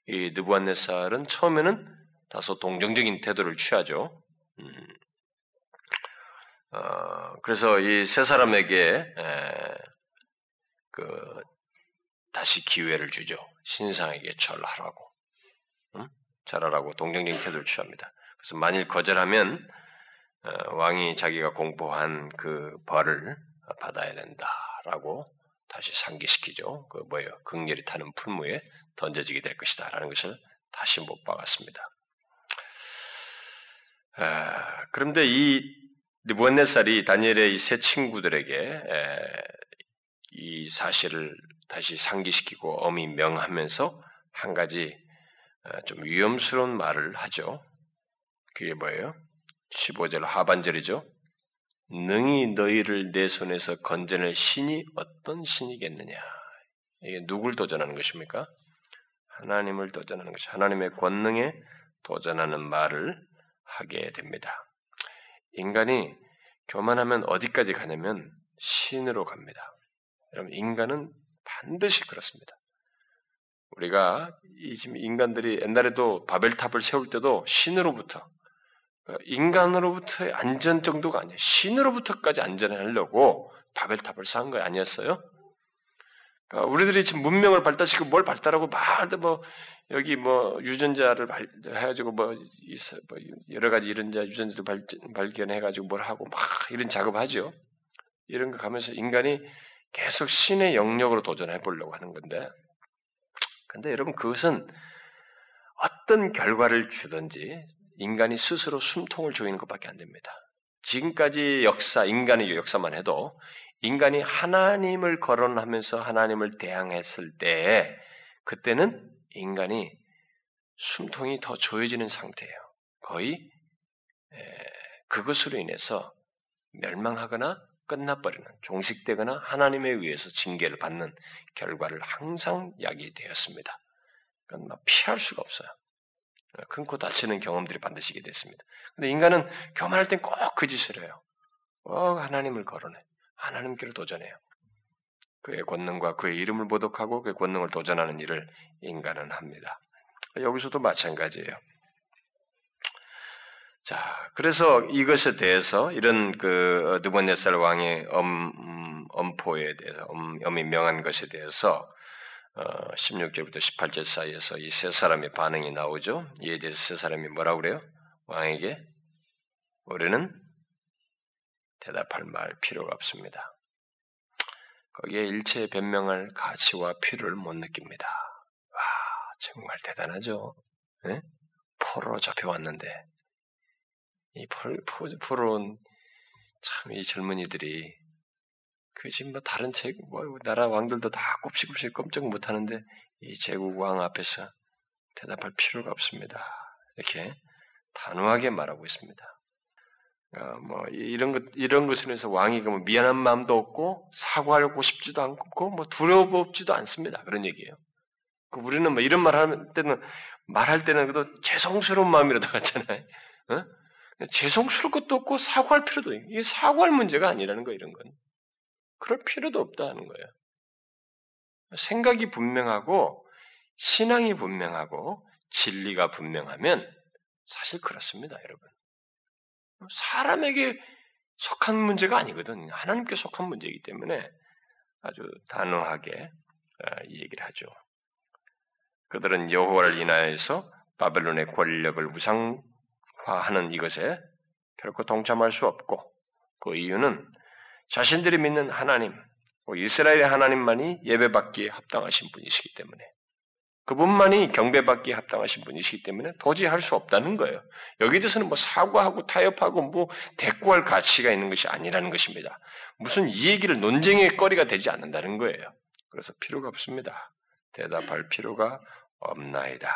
이 느부갓네살은 처음에는 다소 동정적인 태도를 취하죠. 음. 어, 그래서 이 세 사람에게 에, 그 다시 기회를 주죠. 신상에게 절하라고, 음? 절하라고 동정적인 태도를 취합니다. 그래서 만일 거절하면 어, 왕이 자기가 공포한 그 벌을 받아야 된다라고 다시 상기시키죠. 그 뭐예요? 극렬히 타는 풀무에 던져지게 될 것이다라는 것을 다시 못 박았습니다. 아, 그런데 이 느부갓네살이 다니엘의 이 세 친구들에게 에, 이 사실을 다시 상기시키고 엄히 명하면서 한 가지 어, 좀 위험스러운 말을 하죠. 그게 뭐예요? 15절 하반절이죠. 능히 너희를 내 손에서 건져낼 신이 어떤 신이겠느냐. 이게 누굴 도전하는 것입니까? 하나님을 도전하는 것이 하나님의 권능에 도전하는 말을 하게 됩니다. 인간이 교만하면 어디까지 가냐면 신으로 갑니다. 여러분 인간은 반드시 그렇습니다. 우리가 이 지금 인간들이 옛날에도 바벨탑을 세울 때도 신으로부터 인간으로부터의 안전 정도가 아니에요. 신으로부터까지 안전하려고 바벨탑을 쌓은 거 아니었어요? 그러니까 우리들이 지금 문명을 발달시키고 뭘 발달하고 막뭐 여기 뭐 유전자를 발, 해가지고 뭐, 뭐 여러 가지 유전자 유전자를 발, 발견해가지고 뭘 하고 막 이런 작업하죠. 이런 거 가면서 인간이 계속 신의 영역으로 도전해 보려고 하는 건데, 근데 여러분 그것은 어떤 결과를 주든지 인간이 스스로 숨통을 조이는 것밖에 안 됩니다. 지금까지 역사, 인간의 역사만 해도 인간이 하나님을 거론하면서 하나님을 대항했을 때 그때는 인간이 숨통이 더 조여지는 상태예요. 거의 그것으로 인해서 멸망하거나 끝나버리는 종식되거나 하나님에 의해서 징계를 받는 결과를 항상 야기되었습니다. 그건 피할 수가 없어요. 큰 코 다치는 경험들이 반드시 있게 됐습니다. 근데 인간은 교만할 땐 꼭 그 짓을 해요. 꼭 하나님을 거론해. 하나님께로 도전해요. 그의 권능과 그의 이름을 모독하고 그의 권능을 도전하는 일을 인간은 합니다. 여기서도 마찬가지예요. 자, 그래서 이것에 대해서 이런 그 느부갓네살 왕의 엄, 음, 엄포에 대해서 엄, 엄이 명한 것에 대해서 어, 16절부터 18절 사이에서 이 세 사람의 반응이 나오죠. 이에 대해서 세 사람이 뭐라고 그래요? 왕에게 우리는 대답할 말 필요가 없습니다. 거기에 일체의 변명할 가치와 필요를 못 느낍니다. 와, 정말 대단하죠. 네? 포로로 잡혀왔는데 이 포로온 참 이 젊은이들이 그 지금 뭐 다른 제, 뭐 나라 왕들도 다 꼽시꼽시 꼼짝 못하는데 이 제국 왕 앞에서 대답할 필요가 없습니다. 이렇게 단호하게 말하고 있습니다. 어, 뭐 이런 것 이런 것을 해서 왕이 뭐 미안한 마음도 없고 사과하고 싶지도 않고 뭐 두려워보지도 않습니다. 그런 얘기예요. 그 우리는 뭐 이런 말 할 때는 말할 때는 그래도 죄송스러운 마음이라도 같잖아요. 어? 죄송스러울 것도 없고 사과할 필요도 이게 사과할 문제가 아니라는 거 이런 건 그럴 필요도 없다는 거예요. 생각이 분명하고 신앙이 분명하고 진리가 분명하면 사실 그렇습니다, 여러분. 사람에게 속한 문제가 아니거든. 하나님께 속한 문제이기 때문에 아주 단호하게 어, 이 얘기를 하죠. 그들은 여호와를 인하여서 바벨론의 권력을 우상화하는 이것에 결코 동참할 수 없고 그 이유는 자신들이 믿는 하나님, 이스라엘의 하나님만이 예배받기에 합당하신 분이시기 때문에 그분만이 경배받기에 합당하신 분이시기 때문에 도저히 할 수 없다는 거예요. 여기 대해서는 뭐 사과하고 타협하고 뭐 대꾸할 가치가 있는 것이 아니라는 것입니다. 무슨 이 얘기를 논쟁의 거리가 되지 않는다는 거예요. 그래서 필요가 없습니다. 대답할 필요가 없나이다.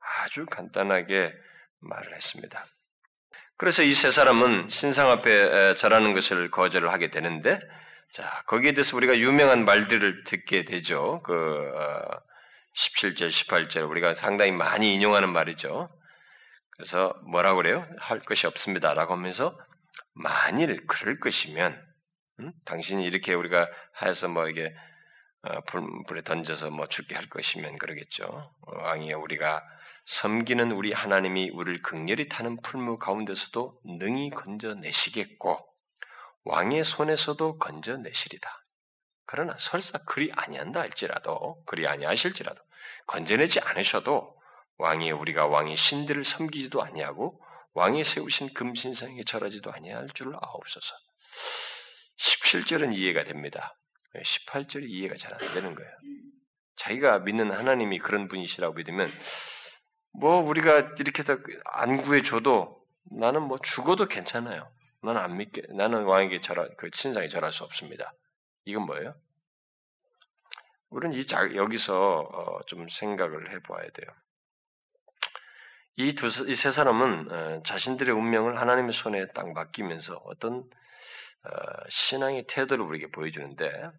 아주 간단하게 말을 했습니다. 그래서 이 세 사람은 신상 앞에 절하는 것을 거절을 하게 되는데, 자 거기에 대해서 우리가 유명한 말들을 듣게 되죠. 그 어, 17절, 18절 우리가 상당히 많이 인용하는 말이죠. 그래서 뭐라고 그래요? 할 것이 없습니다 라고 하면서 만일 그럴 것이면 음? 당신이 이렇게 우리가 하여서 뭐 이게 어, 불, 불에 던져서 뭐 죽게 할 것이면 그러겠죠. 왕이 우리가 섬기는 우리 하나님이 우리를 극렬히 타는 풀무 가운데서도 능히 건져내시겠고 왕의 손에서도 건져내시리다. 그러나 설사 그리 아니한다 할지라도 그리 아니하실지라도 건져내지 않으셔도 왕이 우리가 왕의 신들을 섬기지도 아니하고 왕이 세우신 금신상에 절하지도 아니할 줄 아옵소서. 17절은 이해가 됩니다. 18절이 이해가 잘 안 되는 거예요. 자기가 믿는 하나님이 그런 분이시라고 믿으면 뭐 우리가 이렇게 안 구해줘도 나는 뭐 죽어도 괜찮아요. 나는 안 믿게 나는 왕에게 절하 그 신상에 절할 수 없습니다. 이건 뭐예요? 우리는 이 자, 여기서 어, 좀 생각을 해보아야 돼요. 이두이세 사람은 어, 자신들의 운명을 하나님의 손에 딱 맡기면서 어떤 어, 신앙의 태도를 우리에게 보여주는데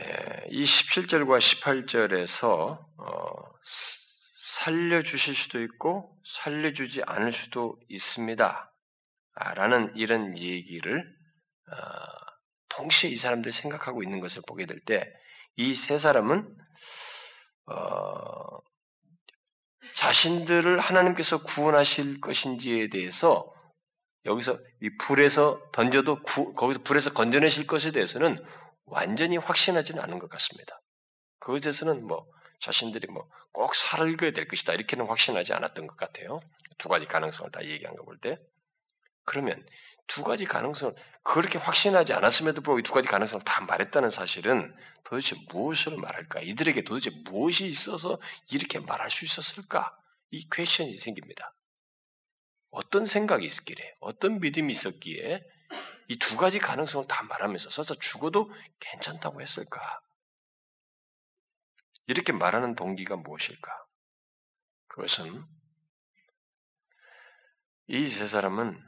예, 이 17절과 18절에서 살려주실 수도 있고 살려주지 않을 수도 있습니다. 라는 이런 얘기를 동시에 이 사람들이 생각하고 있는 것을 보게 될 때 이 세 사람은 어, 자신들을 하나님께서 구원하실 것인지에 대해서 여기서 이 불에서 던져도 구, 거기서 불에서 건져내실 것에 대해서는 완전히 확신하지는 않은 것 같습니다. 그것에 대해서는 뭐 자신들이 뭐 꼭 살게 될 것이다 이렇게는 확신하지 않았던 것 같아요. 두 가지 가능성을 다 얘기한 거 볼 때. 그러면 두 가지 가능성을 그렇게 확신하지 않았음에도 불구하고 이두 가지 가능성을 다 말했다는 사실은 도대체 무엇을 말할까? 이들에게 도대체 무엇이 있어서 이렇게 말할 수 있었을까? 이 퀘션이 생깁니다. 어떤 생각이 있었기에, 어떤 믿음이 있었기에 이 두 가지 가능성을 다 말하면서 써서 죽어도 괜찮다고 했을까? 이렇게 말하는 동기가 무엇일까? 그것은 이 세 사람은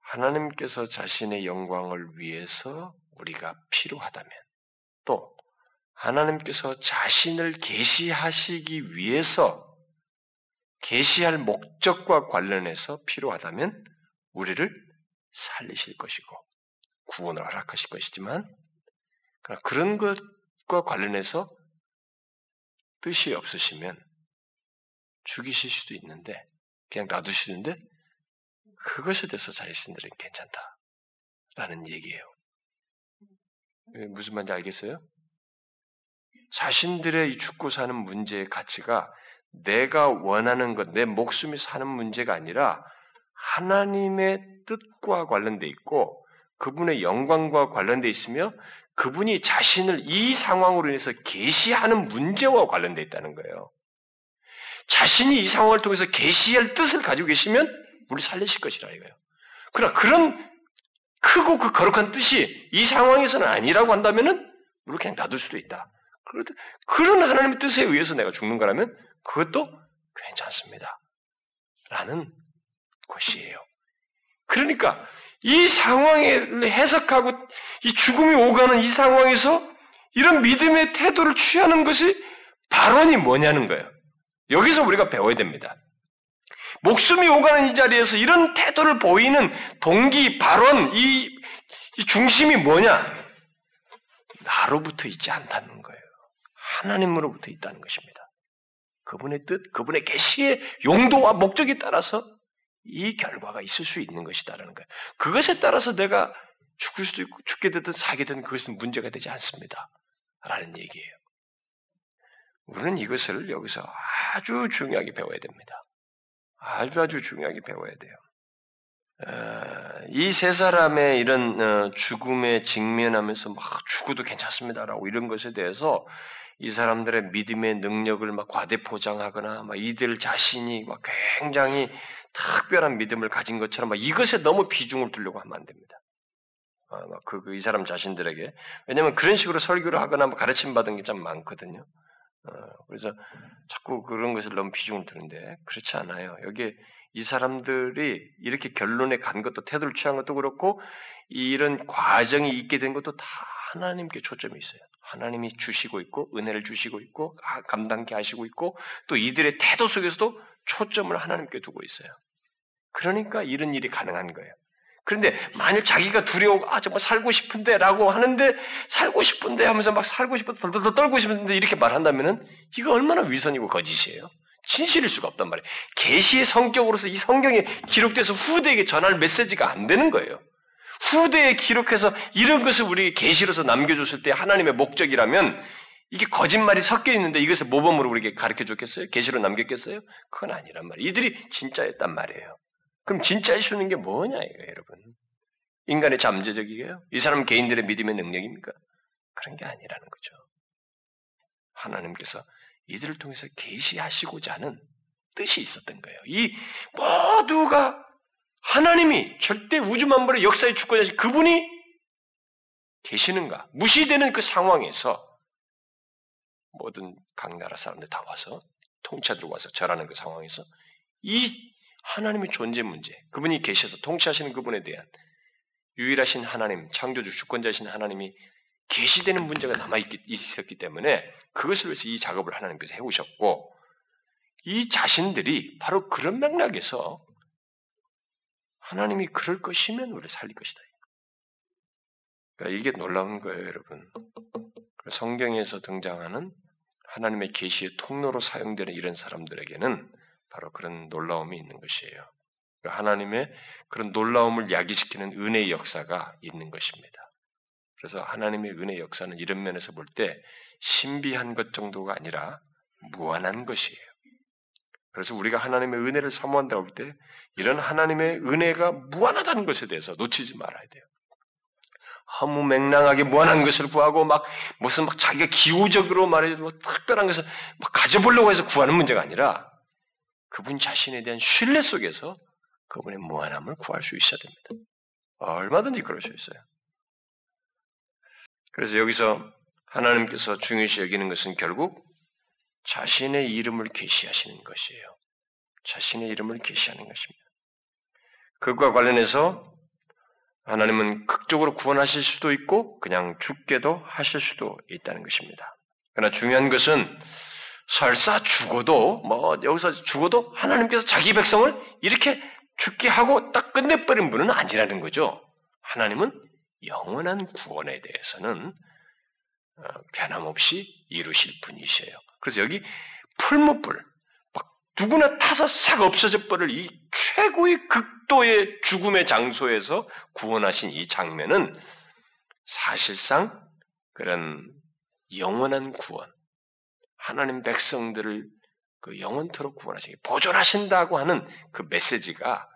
하나님께서 자신의 영광을 위해서 우리가 필요하다면 또 하나님께서 자신을 계시하시기 위해서 계시할 목적과 관련해서 필요하다면 우리를 살리실 것이고 구원을 허락하실 것이지만 그런 것과 관련해서 뜻이 없으시면 죽이실 수도 있는데 그냥 놔두시는데 그것에 대해서 자신들은 괜찮다라는 얘기예요. 무슨 말인지 알겠어요? 자신들의 죽고 사는 문제의 가치가 내가 원하는 것, 내 목숨이 사는 문제가 아니라 하나님의 뜻과 관련돼 있고 그분의 영광과 관련돼 있으며 그분이 자신을 이 상황으로 인해서 계시하는 문제와 관련돼 있다는 거예요. 자신이 이 상황을 통해서 계시할 뜻을 가지고 계시면 우리 살리실 것이라 이거예요. 그러나 그런 크고 그 거룩한 뜻이 이 상황에서는 아니라고 한다면은 우리 그냥 놔둘 수도 있다. 그런 하나님의 뜻에 의해서 내가 죽는 거라면 그것도 괜찮습니다. 라는 것이에요. 그러니까 이 상황을 해석하고 이 죽음이 오가는 이 상황에서 이런 믿음의 태도를 취하는 것이 발언이 뭐냐는 거예요. 여기서 우리가 배워야 됩니다. 목숨이 오가는 이 자리에서 이런 태도를 보이는 동기, 발언, 이, 이 중심이 뭐냐? 나로부터 있지 않다는 거예요. 하나님으로부터 있다는 것입니다. 그분의 뜻, 그분의 계시의 용도와 목적에 따라서 이 결과가 있을 수 있는 것이다라는 거예요. 그것에 따라서 내가 죽을 수도 있고 죽게 되든 살게 되든 그것은 문제가 되지 않습니다. 라는 얘기예요. 우리는 이것을 여기서 아주 중요하게 배워야 됩니다. 아주 아주 중요하게 배워야 돼요. 어, 이세 사람의 이런 어, 죽음에 직면하면서 막 죽어도 괜찮습니다라고 이런 것에 대해서 이 사람들의 믿음의 능력을 막 과대포장하거나 막 이들 자신이 막 굉장히 특별한 믿음을 가진 것처럼 막 이것에 너무 비중을 두려고 하면 안 됩니다. 아, 그, 그, 이 사람 자신들에게. 왜냐하면 그런 식으로 설교를 하거나 뭐 가르침 받은 게 참 많거든요. 어, 그래서 자꾸 그런 것을 너무 비중을 두는데 그렇지 않아요. 여기 이 사람들이 이렇게 결론에 간 것도 태도를 취한 것도 그렇고 이런 과정이 있게 된 것도 다 하나님께 초점이 있어요. 하나님이 주시고 있고 은혜를 주시고 있고 감당케 하시고 있고 또 이들의 태도 속에서도 초점을 하나님께 두고 있어요. 그러니까 이런 일이 가능한 거예요. 그런데 만일 자기가 두려워 아 정말 살고 싶은데 라고 하는데 살고 싶은데 하면서 막 살고 싶어서 덜덜덜 떨고 싶은데 이렇게 말한다면은 이거 얼마나 위선이고 거짓이에요. 진실일 수가 없단 말이에요. 계시의 성격으로서 이 성경에 기록돼서 후대에게 전할 메시지가 안 되는 거예요. 후대에 기록해서 이런 것을 우리에게 계시로서 남겨줬을 때 하나님의 목적이라면 이게 거짓말이 섞여 있는데 이것을 모범으로 우리에게 가르쳐 줬겠어요? 계시로 남겼겠어요? 그건 아니란 말이에요. 이들이 진짜였단 말이에요. 그럼 진짜일 수 있는 게 뭐냐 이거 여러분. 인간의 잠재적이게요? 이 사람 개인들의 믿음의 능력입니까? 그런 게 아니라는 거죠. 하나님께서 이들을 통해서 계시하시고자 하는 뜻이 있었던 거예요. 이 모두가 하나님이 절대 우주 만물의 역사의 주권자신 그분이 계시는가? 무시되는 그 상황에서 모든 각 나라 사람들 다 와서 통치자들 와서 절하는 그 상황에서 이 하나님의 존재 문제, 그분이 계셔서 통치하시는 그분에 대한 유일하신 하나님, 창조주 주권자이신 하나님이 계시되는 문제가 남아 있었기 때문에 그것을 위해서 이 작업을 하나님께서 해오셨고 이 자신들이 바로 그런 맥락에서 하나님이 그럴 것이면 우리를 살릴 것이다. 그러니까 이게 놀라운 거예요, 여러분. 성경에서 등장하는 하나님의 계시의 통로로 사용되는 이런 사람들에게는 바로 그런 놀라움이 있는 것이에요. 그러니까 하나님의 그런 놀라움을 야기시키는 은혜의 역사가 있는 것입니다. 그래서 하나님의 은혜 역사는 이런 면에서 볼 때 신비한 것 정도가 아니라 무한한 것이에요. 그래서 우리가 하나님의 은혜를 사모한다고 할 때 이런 하나님의 은혜가 무한하다는 것에 대해서 놓치지 말아야 돼요. 허무 맹랑하게 무한한 것을 구하고 막 무슨 막 자기가 기호적으로 말해 뭐 특별한 것을 막 가져보려고 해서 구하는 문제가 아니라 그분 자신에 대한 신뢰 속에서 그분의 무한함을 구할 수 있어야 됩니다. 얼마든지 그럴 수 있어요. 그래서 여기서 하나님께서 중요시 여기는 것은 결국 자신의 이름을 계시하시는 것이에요. 자신의 이름을 계시하는 것입니다. 그것과 관련해서 하나님은 극적으로 구원하실 수도 있고 그냥 죽게도 하실 수도 있다는 것입니다. 그러나 중요한 것은 설사 죽어도 뭐 여기서 죽어도 하나님께서 자기 백성을 이렇게 죽게 하고 딱 끝내버린 분은 아니라는 거죠. 하나님은 영원한 구원에 대해서는 어, 변함없이 이루실 분이셔요. 그래서 여기 풀무불, 막 누구나 타서 싹 없어져 버릴 이 최고의 극도의 죽음의 장소에서 구원하신 이 장면은 사실상 그런 영원한 구원, 하나님 백성들을 그 영원토록 구원하시기 보존하신다고 하는 그 메시지가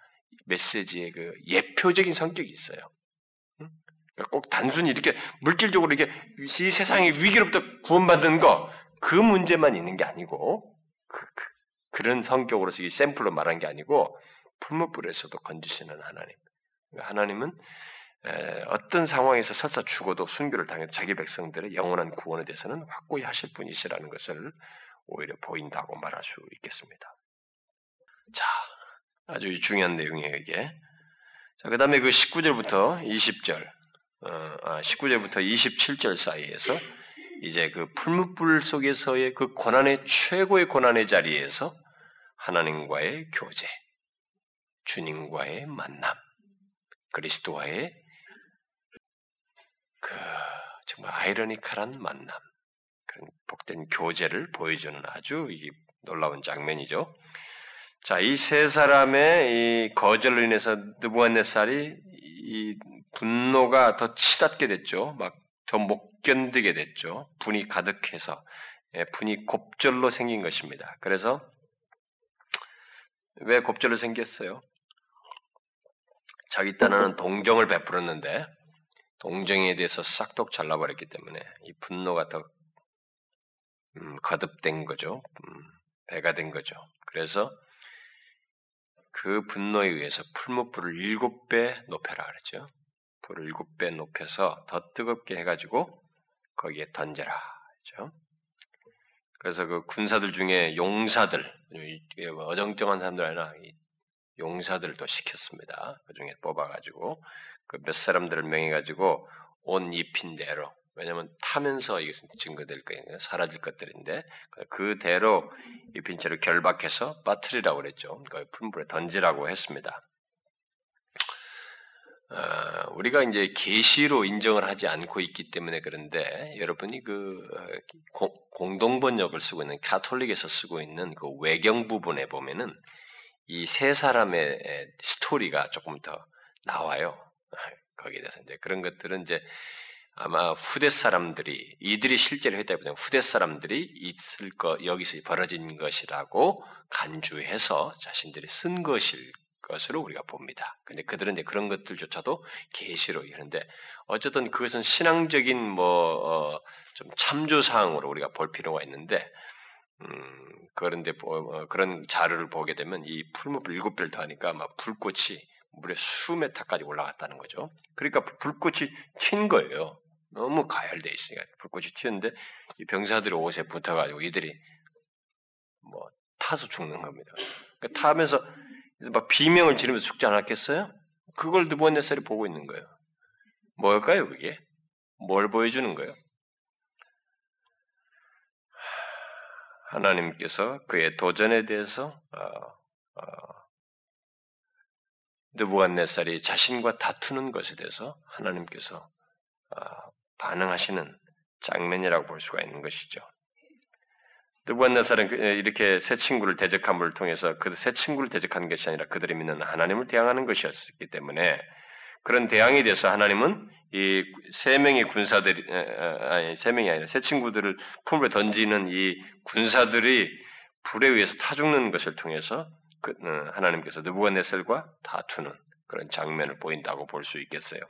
메시지의 그 예표적인 성격이 있어요. 그러니까 꼭 단순히 이렇게 물질적으로 이렇게 이 세상의 위기로부터 구원받는 거 그 문제만 있는 게 아니고 그, 그, 런 성격으로서 이 샘플로 말한 게 아니고 풀무불에서도 건지시는 하나님. 그러니까 하나님은 에, 어떤 상황에서 설사 죽어도 순교를 당해 자기 백성들의 영원한 구원에 대해서는 확고히 하실 분이시라는 것을 오히려 보인다고 말할 수 있겠습니다. 자, 아주 중요한 내용이에요, 이게. 자, 그 다음에 그 19절부터 20절, 어, 아, 19절부터 27절 사이에서 이제 그 풀무불 속에서의 그 고난의 최고의 고난의 자리에서 하나님과의 교제, 주님과의 만남, 그리스도와의 그 정말 아이러니컬한 만남, 그런 복된 교제를 보여주는 아주 놀라운 장면이죠. 자, 이 세 사람의 이 거절로 인해서 느부갓네살이 이 분노가 더 치닫게 됐죠. 막 더 못 견디게 됐죠. 분이 가득해서 예, 분이 곱절로 생긴 것입니다. 그래서 왜 곱절로 생겼어요? 자기 딴에는 동정을 베풀었는데 동정에 대해서 싹둑 잘라버렸기 때문에 이 분노가 더 음, 거듭된 거죠. 음, 배가 된 거죠. 그래서 그 분노에 의해서 풀무불을 일곱 배 높여라 그랬죠. 불을 일곱 배 높여서 더 뜨겁게 해가지고 거기에 던져라. 그죠? 그래서 그 군사들 중에 용사들, 어정쩡한 사람들 아니라 용사들도 시켰습니다. 그 중에 뽑아가지고 그 몇 사람들을 명해가지고 옷 입힌 대로 왜냐하면 타면서 이것은 증거될 거예요. 사라질 것들인데 그대로 입힌 채로 결박해서 빠트리라고 그랬죠. 그 풀물에 던지라고 했습니다. 어, 우리가 이제 계시로 인정을 하지 않고 있기 때문에 그런데 여러분이 그 어, 공동 번역을 쓰고 있는 카톨릭에서 쓰고 있는 그 외경 부분에 보면은 이 세 사람의 스토리가 조금 더 나와요. 거기에 대해서 이제 그런 것들은 이제 아마 후대 사람들이 이들이 실제로 했다기보다 후대 사람들이 있을 거 여기서 벌어진 것이라고 간주해서 자신들이 쓴 것일 것으로 우리가 봅니다. 근데 그들은 이제 그런 것들조차도 계시로 이러는데 어쨌든 그것은 신앙적인 뭐좀 어 참조 사항으로 우리가 볼 필요가 있는데 음 그런데 어 그런 자료를 보게 되면 이 풀무불 일곱 배를 더하니까 막 불꽃이 물에 수메타까지 올라갔다는 거죠. 그러니까 불꽃이 튄 거예요. 너무 가열돼 있으니까 불꽃이 튀었는데 이 병사들의 옷에 붙어가지고 이들이 뭐 타서 죽는 겁니다. 그러니까 타면서 막 비명을 지르면서 죽지 않았겠어요? 그걸 느부갓네살이 보고 있는 거예요. 뭘까요, 그게? 뭘 보여주는 거예요? 하나님께서 그의 도전에 대해서 어, 어, 느부갓네살이 자신과 다투는 것에 대해서 하나님께서 어, 반응하시는 장면이라고 볼 수가 있는 것이죠. 느부갓네살은 그, 이렇게 새 친구를 대적함을 통해서 그 새 친구를 대적하는 것이 아니라 그들이 믿는 하나님을 대항하는 것이었기 때문에 그런 대항에 대해서 하나님은 이 세 명의 군사들이 아니 세 명이 아니라 새 친구들을 품에 던지는 이 군사들이 불에 의해서 타 죽는 것을 통해서 그, 어, 하나님께서 느부갓네살과 다투는 그런 장면을 보인다고 볼 수 있겠어요.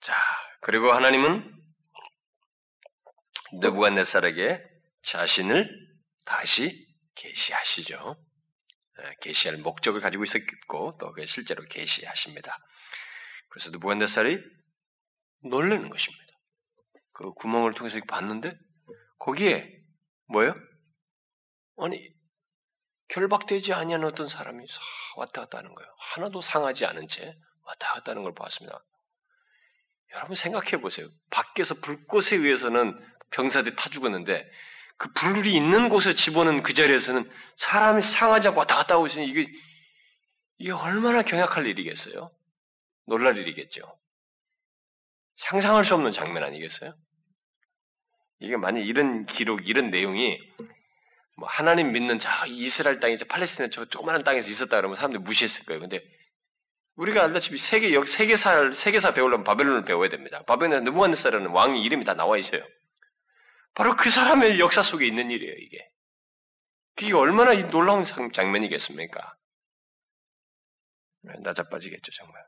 자, 그리고 하나님은 느부갓네살에게 자신을 다시 계시하시죠. 예, 계시할 목적을 가지고 있었고 또 그 실제로 계시하십니다. 그래서 느부갓네살이 놀라는 것입니다. 그 구멍을 통해서 봤는데 거기에 뭐예요? 아니 결박되지 아니한 어떤 사람이 왔다 갔다 하는 거예요. 하나도 상하지 않은 채 왔다 갔다 하는 걸 봤습니다. 여러분 생각해 보세요. 밖에서 불꽃에 의해서는 병사들이 타 죽었는데 그 불이 있는 곳에 집어넣은 그 자리에서는 사람이 상하지 않고 왔다 갔다 있으니 이게, 이게 얼마나 경악할 일이겠어요? 놀랄 일이겠죠. 상상할 수 없는 장면 아니겠어요? 이게 만약 이런 기록, 이런 내용이 뭐 하나님 믿는 저 이스라엘 땅에 저 팔레스타인 저 조그마한 땅에서 있었다 그러면 사람들이 무시했을 거예요. 근데 우리가 알다시피 세계 역 세계사 세계사 배우려면 바벨론을 배워야 됩니다. 바벨론에 느부갓네살라는 왕의 이름이 다 나와 있어요. 바로 그 사람의 역사 속에 있는 일이에요. 이게 그게 얼마나 놀라운 장면이겠습니까? 나자빠지겠죠 정말.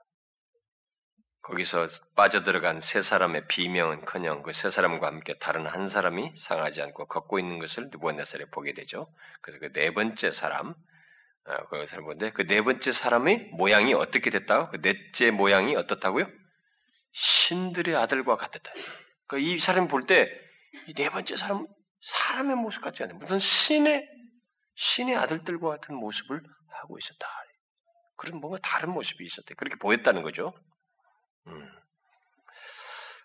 거기서 빠져들어간 세 사람의 비명은 커녕 그 세 사람과 함께 다른 한 사람이 상하지 않고 걷고 있는 것을 느부갓네살에 보게 되죠. 그래서 그 네 번째 사람 어, 그것을 보는데 그 네 번째 사람의 모양이 어떻게 됐다고? 그 넷째 모양이 어떻다고요? 신들의 아들과 같았다. 그이 사람이 볼때이 네 번째 사람 사람의 모습 같지 않아요. 무슨 신의 신의 아들들과 같은 모습을 하고 있었다. 그런 뭔가 다른 모습이 있었대. 그렇게 보였다는 거죠. 음.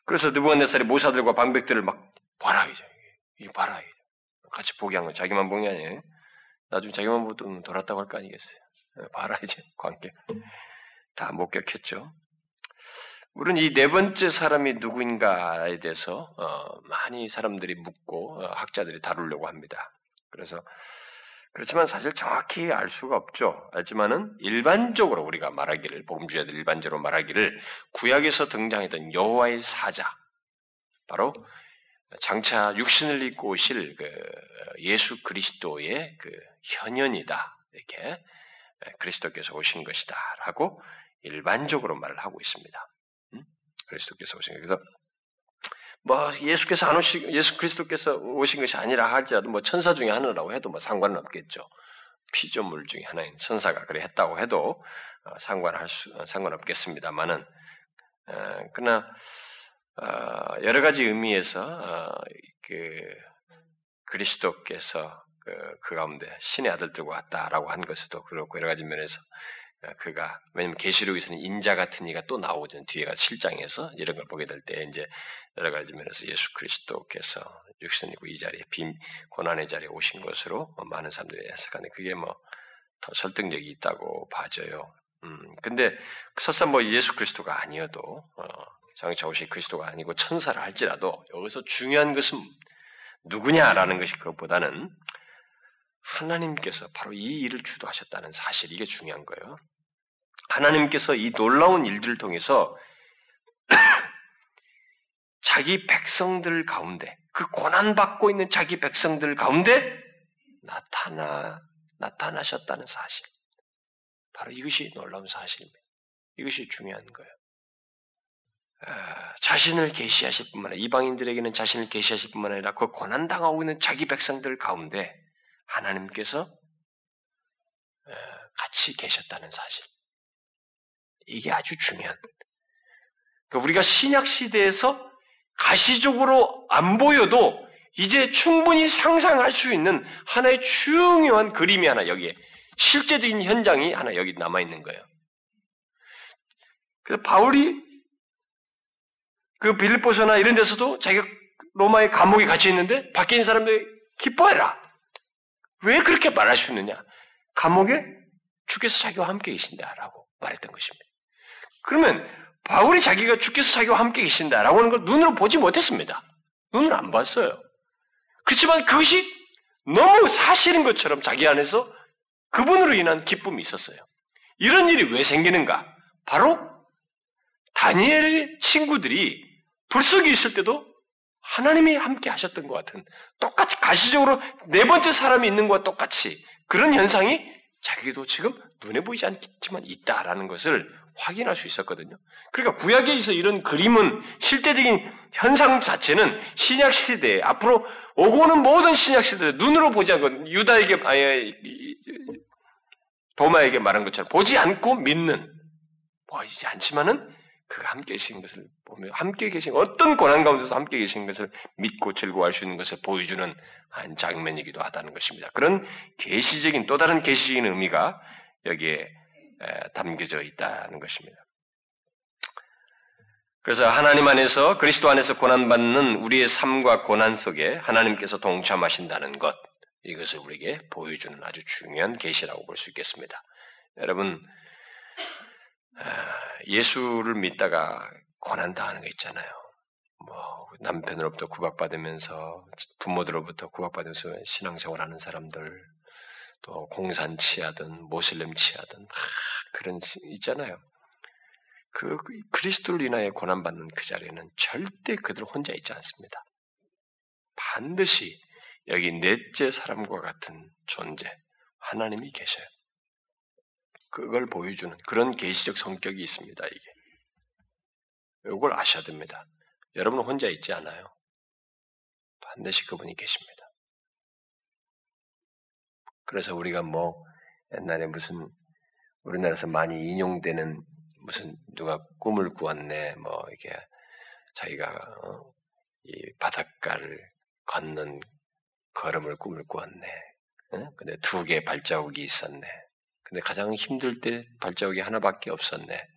그래서 느부갓네살이 모사들과 방백들을 막 봐라 이제 이 봐라 이제. 같이 보게 한 거. 자기만 본게 아니에요. 나중에 자기만 보면 돌았다고 할 거 아니겠어요. 예, 봐라 이제 관계 다 목격했죠. 우리는 이 네 번째 사람이 누구인가에 대해서 어, 많이 사람들이 묻고 어, 학자들이 다루려고 합니다. 그래서 그렇지만 사실 정확히 알 수가 없죠. 알지만은 일반적으로 우리가 말하기를 복음주의자들 일반적으로 말하기를 구약에서 등장했던 여호와의 사자 바로 장차 육신을 입고 오실 그 예수 그리스도의 그 현현이다 이렇게 그리스도께서 오신 것이다라고 일반적으로 말을 하고 있습니다. 음? 그리스도께서 오신 것. 그래서 뭐 예수께서 안 오시 예수 그리스도께서 오신 것이 아니라 할지라도 뭐 천사 중에 하나라고 해도 뭐 상관은 없겠죠. 피조물 중에 하나인 천사가 그래 했다고 해도 어, 상관할 수 어, 상관없겠습니다만은 어, 그러나 어, 여러 가지 의미에서 어, 그 그리스도께서 그, 그 가운데 신의 아들들과 같다라고 한 것도 그렇고 여러 가지 면에서 어, 그가 왜냐면 계시록에서는 인자 같은 이가 또 나오죠 뒤에가 7장에서 이런 걸 보게 될 때 이제 여러 가지 면에서 예수 그리스도께서 육신이고 이 자리에 빈 고난의 자리에 오신 것으로 많은 사람들이 해석하는 그게 뭐 더 설득력이 있다고 봐져요. 음 근데 설사 뭐 예수 그리스도가 아니어도 어, 장차 오실 그리스도가 아니고 천사를 할지라도 여기서 중요한 것은 누구냐라는 것이 그것보다는 하나님께서 바로 이 일을 주도하셨다는 사실 이게 중요한 거예요. 하나님께서 이 놀라운 일들을 통해서 자기 백성들 가운데 그 고난 받고 있는 자기 백성들 가운데 나타나 나타나셨다는 사실. 바로 이것이 놀라운 사실입니다. 이것이 중요한 거예요. 아, 자신을 계시하실 뿐만 아니라 이방인들에게는 자신을 계시하실 뿐만 아니라 그 고난 당하고 있는 자기 백성들 가운데 하나님께서 같이 계셨다는 사실. 이게 아주 중요한. 그러니까 우리가 신약 시대에서 가시적으로 안 보여도 이제 충분히 상상할 수 있는 하나의 중요한 그림이 하나 여기에 실제적인 현장이 하나 여기 남아 있는 거예요. 그래서 바울이 그 빌립보서나 이런 데서도 자기가 로마의 감옥에 갇혀 있는데 밖에 있는 사람들이 기뻐해라. 왜 그렇게 말할 수 있느냐? 감옥에 주께서 자기와 함께 계신다라고 말했던 것입니다. 그러면 바울이 자기가 주께서 자기와 함께 계신다라고 하는 걸 눈으로 보지 못했습니다. 눈으로 안 봤어요. 그렇지만 그것이 너무 사실인 것처럼 자기 안에서 그분으로 인한 기쁨이 있었어요. 이런 일이 왜 생기는가? 바로 다니엘 친구들이 불 속에 있을 때도 하나님이 함께 하셨던 것 같은 똑같이 가시적으로 네 번째 사람이 있는 것과 똑같이 그런 현상이 자기도 지금 눈에 보이지 않지만 있다라는 것을 확인할 수 있었거든요. 그러니까 구약에서 이런 그림은 실제적인 현상 자체는 신약 시대에 앞으로 오고 오는 모든 신약 시대에 눈으로 보지 않고 유다에게 아예 도마에게 말한 것처럼 보지 않고 믿는 보이지 않지만은 그가 함께 계신 것을 보며 함께 계신 어떤 고난 가운데서 함께 계신 것을 믿고 즐거워할 수 있는 것을 보여주는 한 장면이기도 하다는 것입니다. 그런 계시적인 또 다른 계시적인 의미가 여기에 담겨져 있다는 것입니다. 그래서 하나님 안에서 그리스도 안에서 고난받는 우리의 삶과 고난 속에 하나님께서 동참하신다는 것 이것을 우리에게 보여주는 아주 중요한 계시라고 볼 수 있겠습니다. 여러분 아, 예수를 믿다가 고난 당하는 거 있잖아요. 뭐 남편으로부터 구박받으면서 부모들로부터 구박받으면서 신앙생활 하는 사람들 또 공산 치하든 모슬렘 치하든 막 그런 있잖아요. 그 그리스도를 인하여 고난받는 그 자리에는 절대 그들 혼자 있지 않습니다. 반드시 여기 넷째 사람과 같은 존재 하나님이 계셔요. 그걸 보여주는 그런 계시적 성격이 있습니다. 이게 이걸 아셔야 됩니다. 여러분은 혼자 있지 않아요. 반드시 그분이 계십니다. 그래서 우리가 뭐 옛날에 무슨 우리나라에서 많이 인용되는 무슨 누가 꿈을 꾸었네 뭐 이게 자기가 어, 이 바닷가를 걷는 걸음을 꿈을 꾸었네. 어? 근데 두 개의 발자국이 있었네. 근데 가장 힘들 때 발자국이 하나밖에 없었네.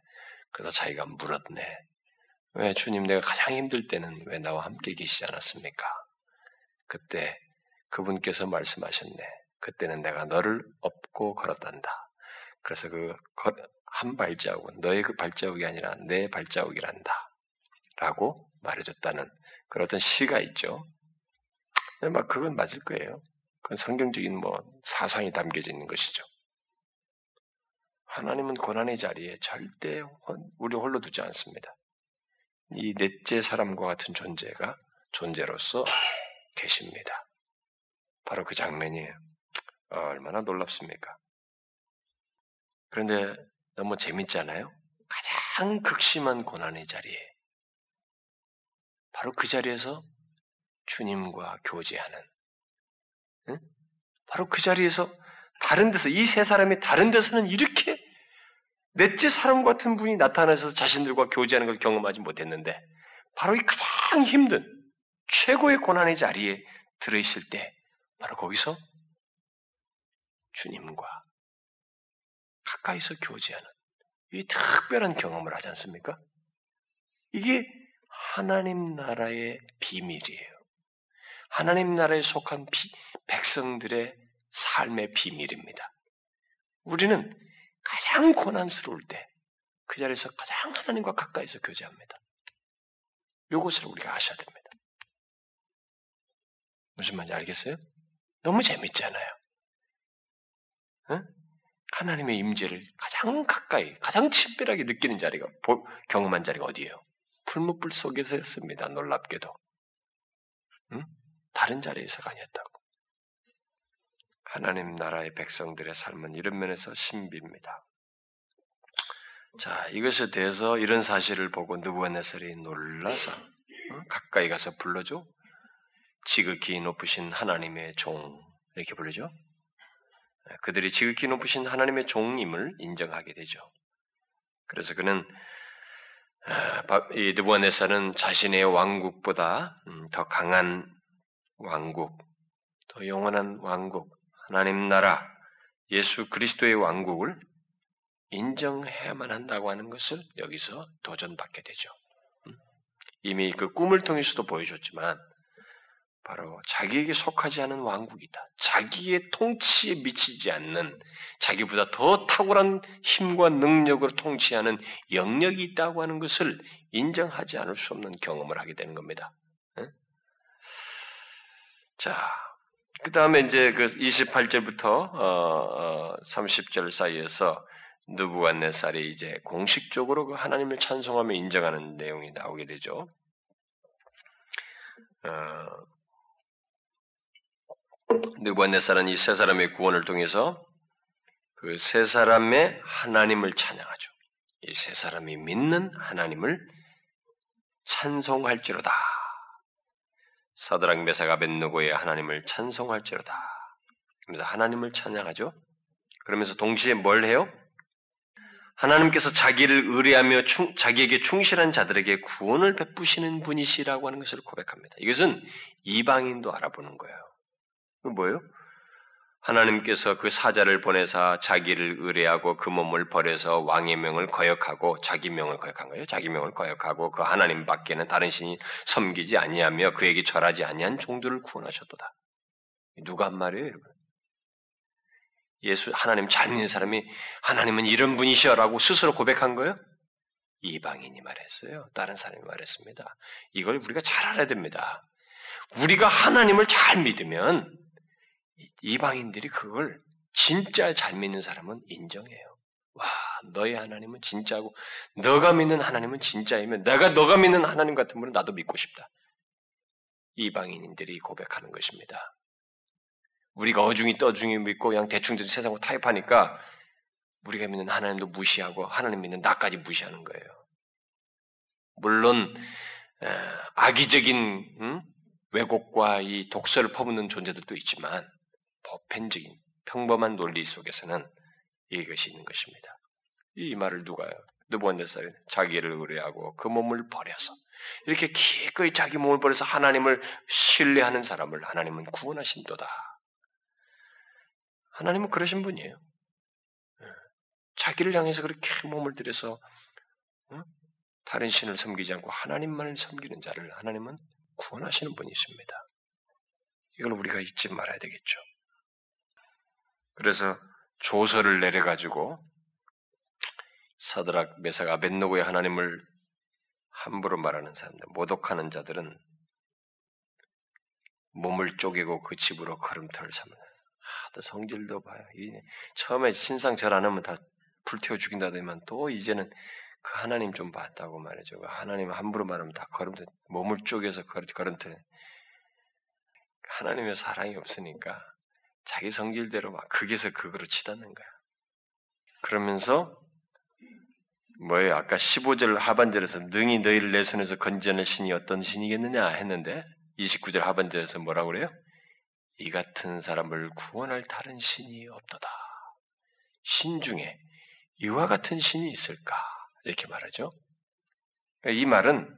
그래서 자기가 물었네. 왜 주님 내가 가장 힘들 때는 왜 나와 함께 계시지 않았습니까? 그때 그분께서 말씀하셨네. 그때는 내가 너를 업고 걸었단다. 그래서 그 한 발자국은 너의 그 발자국이 아니라 내 발자국이란다. 라고 말해줬다는 그런 어떤 시가 있죠. 막 그건 맞을 거예요. 그건 성경적인 뭐 사상이 담겨져 있는 것이죠. 하나님은 고난의 자리에 절대 우리 홀로 두지 않습니다. 이 넷째 사람과 같은 존재가 존재로서 계십니다. 바로 그 장면이에요. 얼마나 놀랍습니까? 그런데 너무 재밌잖아요? 가장 극심한 고난의 자리에 바로 그 자리에서 주님과 교제하는 응? 바로 그 자리에서 다른 데서 이 세 사람이 다른 데서는 이렇게 넷째 사람 같은 분이 나타나서 자신들과 교제하는 걸 경험하지 못했는데 바로 이 가장 힘든 최고의 고난의 자리에 들어있을 때 바로 거기서 주님과 가까이서 교제하는 이 특별한 경험을 하지 않습니까? 이게 하나님 나라의 비밀이에요. 하나님 나라에 속한 비, 백성들의 삶의 비밀입니다. 우리는 가장 고난스러울 때 그 자리에서 가장 하나님과 가까이서 교제합니다. 이것을 우리가 아셔야 됩니다. 무슨 말인지 알겠어요? 너무 재밌잖아요. 응? 하나님의 임재를 가장 가까이, 가장 친밀하게 느끼는 자리가 경험한 자리가 어디예요? 풀무불 속에서였습니다. 놀랍게도. 응? 다른 자리에서가 아니었다고. 하나님 나라의 백성들의 삶은 이런 면에서 신비입니다. 자, 이것에 대해서 이런 사실을 보고 느부갓네살이 놀라서 어? 가까이 가서 불러줘. 지극히 높으신 하나님의 종 이렇게 부르죠. 네, 그들이 지극히 높으신 하나님의 종임을 인정하게 되죠. 그래서 그는 아, 이 느부갓네살은 자신의 왕국보다 음, 더 강한 왕국, 더 영원한 왕국, 하나님 나라, 예수 그리스도의 왕국을 인정해야만 한다고 하는 것을 여기서 도전받게 되죠. 음? 이미 그 꿈을 통해서도 보여줬지만 바로 자기에게 속하지 않은 왕국이다. 자기의 통치에 미치지 않는 자기보다 더 탁월한 힘과 능력으로 통치하는 영역이 있다고 하는 것을 인정하지 않을 수 없는 경험을 하게 되는 겁니다. 자, 그 다음에 이제 그 28절부터 어, 어, 30절 사이에서 느부갓네살이 이제 공식적으로 그 하나님을 찬송하며 인정하는 내용이 나오게 되죠. 어, 느부갓네살은 이 세 사람의 구원을 통해서 그 세 사람의 하나님을 찬양하죠. 이 세 사람이 믿는 하나님을 찬송할지로다. 사드랑 메사가 벤누고의 하나님을 찬송할지로다. 그러면서 하나님을 찬양하죠. 그러면서 동시에 뭘 해요? 하나님께서 자기를 의뢰하며 충, 자기에게 충실한 자들에게 구원을 베푸시는 분이시라고 하는 것을 고백합니다. 이것은 이방인도 알아보는 거예요. 그 뭐예요? 하나님께서 그 사자를 보내사 자기를 의뢰하고 그 몸을 버려서 왕의 명을 거역하고 자기 명을 거역한 거예요. 자기 명을 거역하고 그 하나님 밖에는 다른 신이 섬기지 아니하며 그에게 절하지 아니한 종들을 구원하셨도다. 누가 한 말이에요, 여러분? 예수 하나님 잘 믿는 사람이 하나님은 이런 분이시여라고 스스로 고백한 거예요? 이방인이 말했어요. 다른 사람이 말했습니다. 이걸 우리가 잘 알아야 됩니다. 우리가 하나님을 잘 믿으면 이방인들이 그걸 진짜 잘 믿는 사람은 인정해요. 와, 너의 하나님은 진짜고 너가 믿는 하나님은 진짜이면 내가 너가 믿는 하나님 같은 분은 나도 믿고 싶다. 이방인들이 고백하는 것입니다. 우리가 어중이 떠중이 믿고 그냥 대충 대충 세상으로 타협하니까 우리가 믿는 하나님도 무시하고 하나님 믿는 나까지 무시하는 거예요. 물론 악의적인 음? 왜곡과 이 독서를 퍼붓는 존재들도 있지만 보편적인 평범한 논리 속에서는 이것이 있는 것입니다. 이 말을 누가요? 느부갓네살이 자기를 의뢰하고 그 몸을 버려서 이렇게 기꺼이 자기 몸을 버려서 하나님을 신뢰하는 사람을 하나님은 구원하신도다. 하나님은 그러신 분이에요. 예. 자기를 향해서 그렇게 몸을 들여서 다른 신을 섬기지 않고 하나님만을 섬기는 자를 하나님은 구원하시는 분이십니다. 이걸 우리가 잊지 말아야 되겠죠. 그래서 조서를 내려가지고 사드락, 메삭, 아벤노고의 하나님을 함부로 말하는 사람들, 모독하는 자들은 몸을 쪼개고 그 집으로 걸음터를 삼는. 아, 또 성질도 봐요. 처음에 신상 절안 하면 다 불태워 죽인다더니만 또 이제는 그 하나님 좀 봤다고 말이죠. 그 하나님 함부로 말하면 다 걸음터 몸을 쪼개서 걸음터 하나님의 사랑이 없으니까 자기 성질대로 막 극에서 극으로 치닫는 거야. 그러면서 뭐예요? 아까 15절 하반절에서 능히 너희를 내 손에서 건져낼 신이 어떤 신이겠느냐 했는데 29절 하반절에서 뭐라고 그래요? 이 같은 사람을 구원할 다른 신이 없도다. 신 중에 이와 같은 신이 있을까? 이렇게 말하죠. 그러니까 이 말은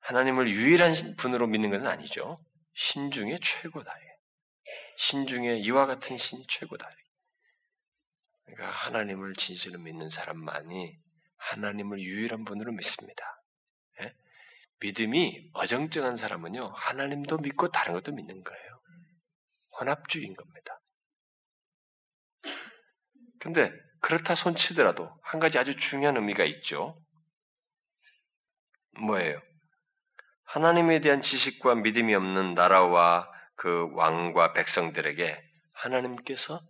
하나님을 유일한 분으로 믿는 것은 아니죠. 신 중에 최고다. 신 중에 이와 같은 신이 최고다. 그러니까 하나님을 진실로 믿는 사람만이 하나님을 유일한 분으로 믿습니다. 예? 믿음이 어정쩡한 사람은요 하나님도 믿고 다른 것도 믿는 거예요. 혼합주의인 겁니다. 근데 그렇다 손치더라도 한 가지 아주 중요한 의미가 있죠. 뭐예요? 하나님에 대한 지식과 믿음이 없는 나라와 그 왕과 백성들에게 하나님께서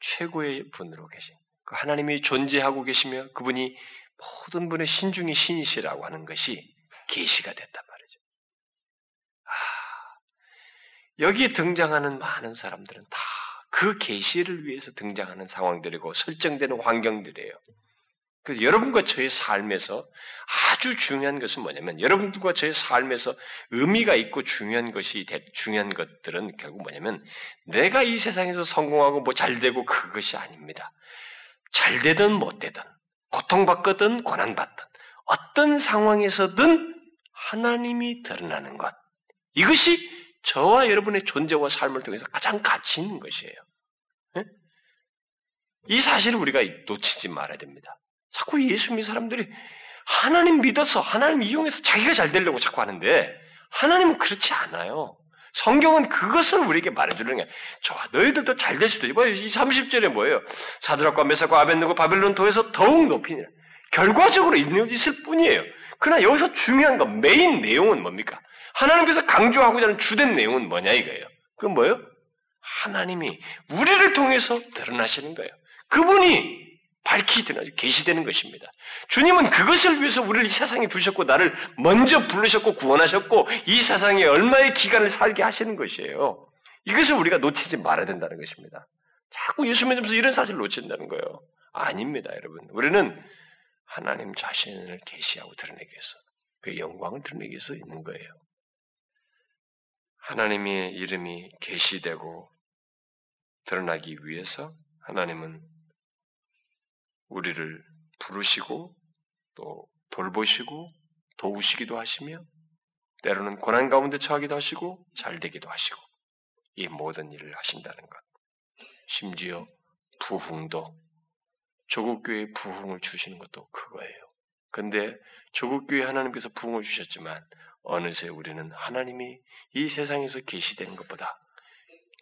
최고의 분으로 계신 그 하나님이 존재하고 계시며 그분이 모든 분의 신중의 신이시라고 하는 것이 계시가 됐단 말이죠. 아, 여기에 등장하는 많은 사람들은 다 그 계시를 위해서 등장하는 상황들이고 설정되는 환경들이에요. 그래서 여러분과 저의 삶에서 아주 중요한 것은 뭐냐면 여러분과 저의 삶에서 의미가 있고 중요한 것이 중요한 것들은 결국 뭐냐면 내가 이 세상에서 성공하고 뭐 잘되고 그것이 아닙니다. 잘되든 못되든 고통받거든 고난받든 어떤 상황에서든 하나님이 드러나는 것 이것이 저와 여러분의 존재와 삶을 통해서 가장 가치 있는 것이에요. 이 사실을 우리가 놓치지 말아야 됩니다. 자꾸 예수 믿는 사람들이 하나님 믿어서 하나님 이용해서 자기가 잘 되려고 자꾸 하는데 하나님은 그렇지 않아요. 성경은 그것을 우리에게 말해주는 게 좋아 너희들도 잘 될 수도 있고 이 30절에 뭐예요? 사드락과 메사과 아벤누고 바벨론 도에서 더욱 높이니 결과적으로 있을 뿐이에요. 그러나 여기서 중요한 건 메인 내용은 뭡니까? 하나님께서 강조하고자 하는 주된 내용은 뭐냐 이거예요. 그건 뭐예요? 하나님이 우리를 통해서 드러나시는 거예요. 그분이 밝히 드러나 계시되는 것입니다. 주님은 그것을 위해서 우리를 이 세상에 두셨고 나를 먼저 부르셨고 구원하셨고 이 세상에 얼마의 기간을 살게 하시는 것이에요. 이것을 우리가 놓치지 말아야 된다는 것입니다. 자꾸 예수 믿으면서 이런 사실을 놓친다는 거예요. 아닙니다, 여러분. 우리는 하나님 자신을 계시하고 드러내기 위해서 그 영광을 드러내기 위해서 있는 거예요. 하나님의 이름이 계시되고 드러나기 위해서 하나님은 우리를 부르시고 또 돌보시고 도우시기도 하시며 때로는 고난 가운데 처하기도 하시고 잘 되기도 하시고 이 모든 일을 하신다는 것. 심지어 부흥도 조국 교회 부흥을 주시는 것도 그거예요. 근데 조국 교회 하나님께서 부흥을 주셨지만 어느새 우리는 하나님이 이 세상에서 계시된 것보다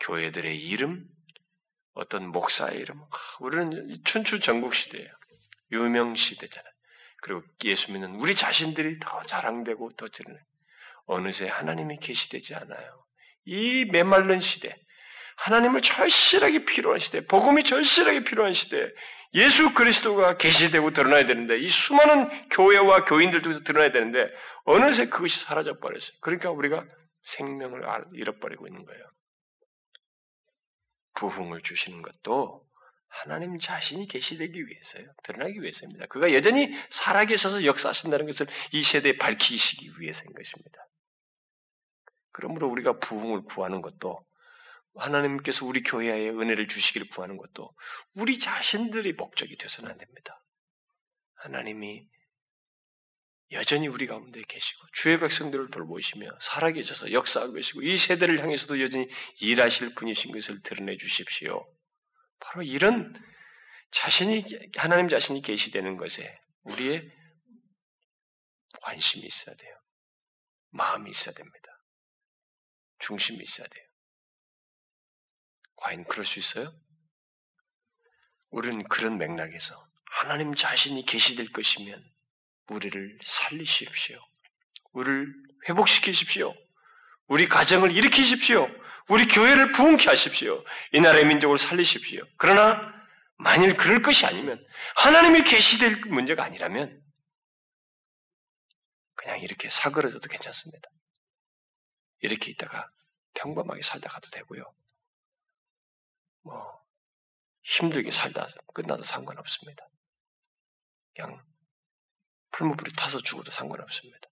교회들의 이름, 어떤 목사의 이름, 우리는 춘추 전국 시대예요. 유명 시대잖아요. 그리고 예수 믿는 우리 자신들이 더 자랑되고 더 드러내. 어느새 하나님이 계시되지 않아요. 이 메말른 시대, 하나님을 절실하게 필요한 시대, 복음이 절실하게 필요한 시대, 예수 그리스도가 계시되고 드러나야 되는데 이 수많은 교회와 교인들 중에서 드러나야 되는데 어느새 그것이 사라져 버렸어요. 그러니까 우리가 생명을 잃어버리고 있는 거예요. 부흥을 주시는 것도 하나님 자신이 계시되기 위해서요. 드러나기 위해서입니다. 그가 여전히 살아계셔서 역사하신다는 것을 이 세대에 밝히시기 위해서인 것입니다. 그러므로 우리가 부흥을 구하는 것도 하나님께서 우리 교회에 은혜를 주시기를 구하는 것도 우리 자신들이 목적이 되서는 안 됩니다. 하나님이 여전히 우리 가운데 계시고 주의 백성들을 돌보시며 살아계셔서 역사하고 계시고 이 세대를 향해서도 여전히 일하실 분이신 것을 드러내 주십시오. 바로 이런 자신이 하나님 자신이 계시되는 것에 우리의 관심이 있어야 돼요. 마음이 있어야 됩니다. 중심이 있어야 돼요. 과연 그럴 수 있어요? 우리는 그런 맥락에서 하나님 자신이 계시될 것이면 우리를 살리십시오. 우리를 회복시키십시오. 우리 가정을 일으키십시오. 우리 교회를 부흥케 하십시오. 이 나라의 민족을 살리십시오. 그러나 만일 그럴 것이 아니면 하나님이 계시될 문제가 아니라면 그냥 이렇게 사그러져도 괜찮습니다. 이렇게 있다가 평범하게 살다 가도 되고요. 뭐 힘들게 살다 끝나도 상관없습니다. 그냥 풀무불이 타서 죽어도 상관없습니다.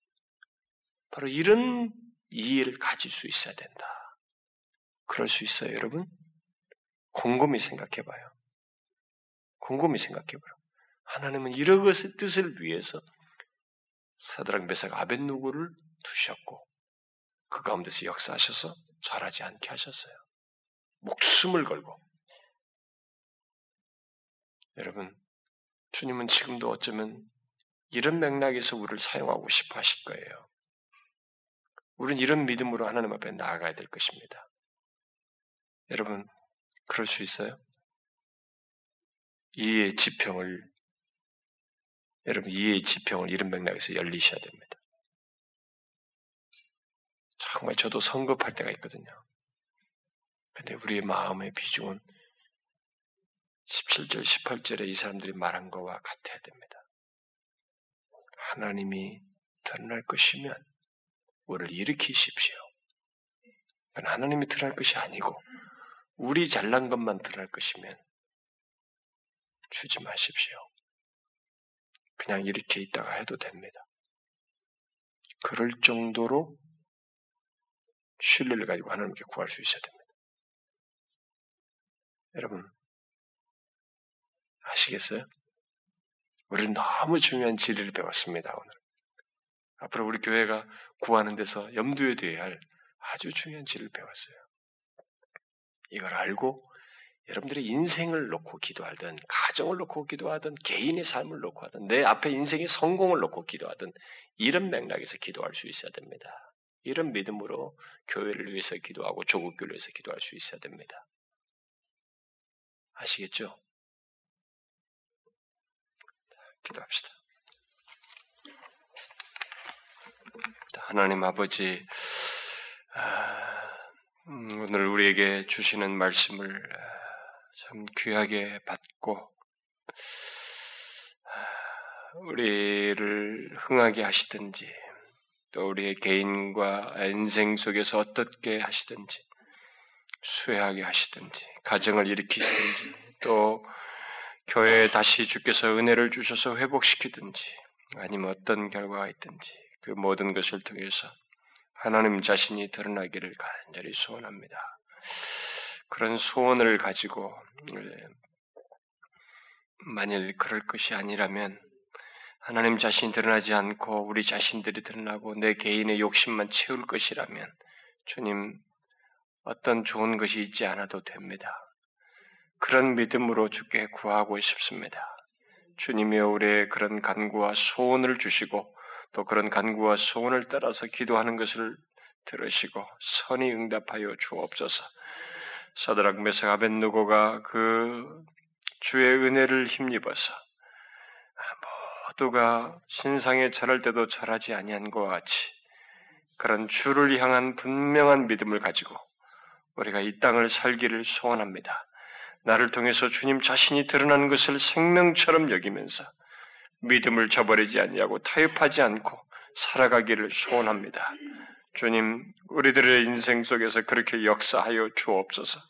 바로 이런 이해를 가질 수 있어야 된다. 그럴 수 있어요, 여러분? 곰곰이 생각해 봐요. 곰곰이 생각해 봐요. 하나님은 이런 것의 뜻을 위해서 사드락 메삭 아벤누고를 두셨고 그 가운데서 역사하셔서 잘하지 않게 하셨어요. 목숨을 걸고 여러분 주님은 지금도 어쩌면 이런 맥락에서 우리를 사용하고 싶어 하실 거예요. 우리는 이런 믿음으로 하나님 앞에 나아가야 될 것입니다. 여러분, 그럴 수 있어요? 이해의 지평을, 여러분, 이해의 지평을 이런 맥락에서 열리셔야 됩니다. 정말 저도 성급할 때가 있거든요. 근데 우리의 마음의 비중은 17절, 18절에 이 사람들이 말한 것과 같아야 됩니다. 하나님이 드러날 것이면 우리를 일으키십시오. 하나님이 드러날 것이 아니고 우리 잘난 것만 드러날 것이면 주지 마십시오. 그냥 이렇게 있다가 해도 됩니다. 그럴 정도로 신뢰를 가지고 하나님께 구할 수 있어야 됩니다. 여러분, 아시겠어요? 우리는 너무 중요한 진리를 배웠습니다, 오늘. 앞으로 우리 교회가 구하는 데서 염두에 둬야 할 아주 중요한 진리를 배웠어요. 이걸 알고 여러분들의 인생을 놓고 기도하든, 가정을 놓고 기도하든, 개인의 삶을 놓고 하든, 내 앞에 인생의 성공을 놓고 기도하든, 이런 맥락에서 기도할 수 있어야 됩니다. 이런 믿음으로 교회를 위해서 기도하고 조국교를 위해서 기도할 수 있어야 됩니다. 아시겠죠? 기도합시다. 하나님 아버지, 아, 음, 오늘 우리에게 주시는 말씀을 아, 참 귀하게 받고, 아, 우리를 흥하게 하시든지, 또 우리의 개인과 인생 속에서 어떻게 하시든지, 수혜하게 하시든지, 가정을 일으키시든지, 또 교회에 다시 주께서 은혜를 주셔서 회복시키든지 아니면 어떤 결과가 있든지 그 모든 것을 통해서 하나님 자신이 드러나기를 간절히 소원합니다. 그런 소원을 가지고 예, 만일 그럴 것이 아니라면 하나님 자신이 드러나지 않고 우리 자신들이 드러나고 내 개인의 욕심만 채울 것이라면 주님 어떤 좋은 것이 있지 않아도 됩니다. 그런 믿음으로 주께 구하고 싶습니다. 주님이 우리의 그런 간구와 소원을 주시고 또 그런 간구와 소원을 따라서 기도하는 것을 들으시고 선이 응답하여 주옵소서. 사드락 메사 아벤누고가 그 주의 은혜를 힘입어서 모두가 신상에 절할 때도 절하지 아니한 것 같이 그런 주를 향한 분명한 믿음을 가지고 우리가 이 땅을 살기를 소원합니다. 나를 통해서 주님 자신이 드러나는 것을 생명처럼 여기면서 믿음을 저버리지 아니하고 타협하지 않고 살아가기를 소원합니다. 주님, 우리들의 인생 속에서 그렇게 역사하여 주옵소서.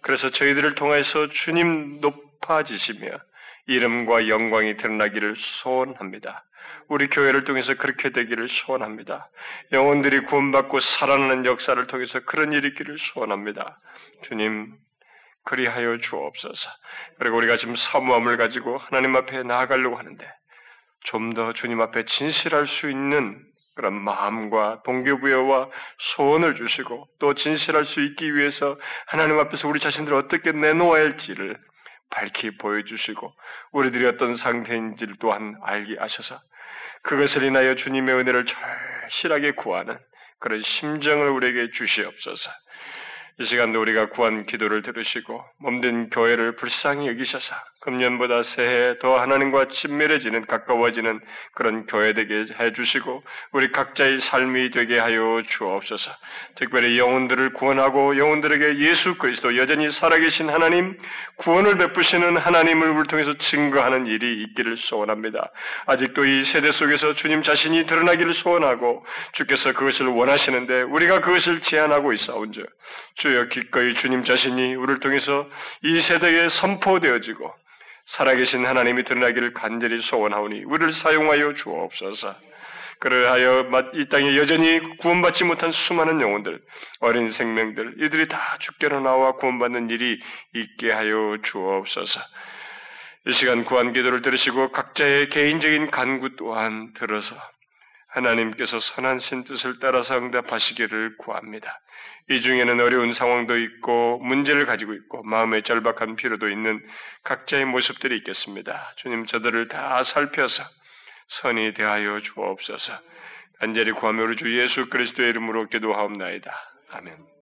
그래서 저희들을 통해서 주님 높아지시며 이름과 영광이 드러나기를 소원합니다. 우리 교회를 통해서 그렇게 되기를 소원합니다. 영혼들이 구원받고 살아나는 역사를 통해서 그런 일이 있기를 소원합니다. 주님, 그리하여 주옵소서. 그리고 우리가 지금 사모함을 가지고 하나님 앞에 나아가려고 하는데 좀 더 주님 앞에 진실할 수 있는 그런 마음과 동기부여와 소원을 주시고 또 진실할 수 있기 위해서 하나님 앞에서 우리 자신들을 어떻게 내놓아야 할지를 밝히 보여주시고 우리들이 어떤 상태인지를 또한 알게 하셔서 그것을 인하여 주님의 은혜를 절실하게 구하는 그런 심정을 우리에게 주시옵소서. 이 시간도 우리가 구한 기도를 들으시고 몸된 교회를 불쌍히 여기셔서 금년보다 새해 더 하나님과 친밀해지는 가까워지는 그런 교회 되게 해주시고 우리 각자의 삶이 되게 하여 주옵소서. 특별히 영혼들을 구원하고 영혼들에게 예수 그리스도 여전히 살아계신 하나님 구원을 베푸시는 하나님을 우리 통해서 증거하는 일이 있기를 소원합니다. 아직도 이 세대 속에서 주님 자신이 드러나기를 소원하고 주께서 그것을 원하시는데 우리가 그것을 제한하고 있사온즉 주여 기꺼이 주님 자신이 우리를 통해서 이 세대에 선포되어지고 살아계신 하나님이 드러나기를 간절히 소원하오니 우리를 사용하여 주옵소서. 그러하여 이 땅에 여전히 구원받지 못한 수많은 영혼들, 어린 생명들, 이들이 다 죽게로 나와 구원받는 일이 있게 하여 주옵소서. 이 시간 구한 기도를 들으시고 각자의 개인적인 간구 또한 들어서 하나님께서 선한 신 뜻을 따라서 응답하시기를 구합니다. 이 중에는 어려운 상황도 있고 문제를 가지고 있고 마음의 절박한 필요도 있는 각자의 모습들이 있겠습니다. 주님 저들을 다 살펴서 선이 대하여 주옵소서. 간절히 구하며 우리 주 예수 그리스도의 이름으로 기도하옵나이다. 아멘.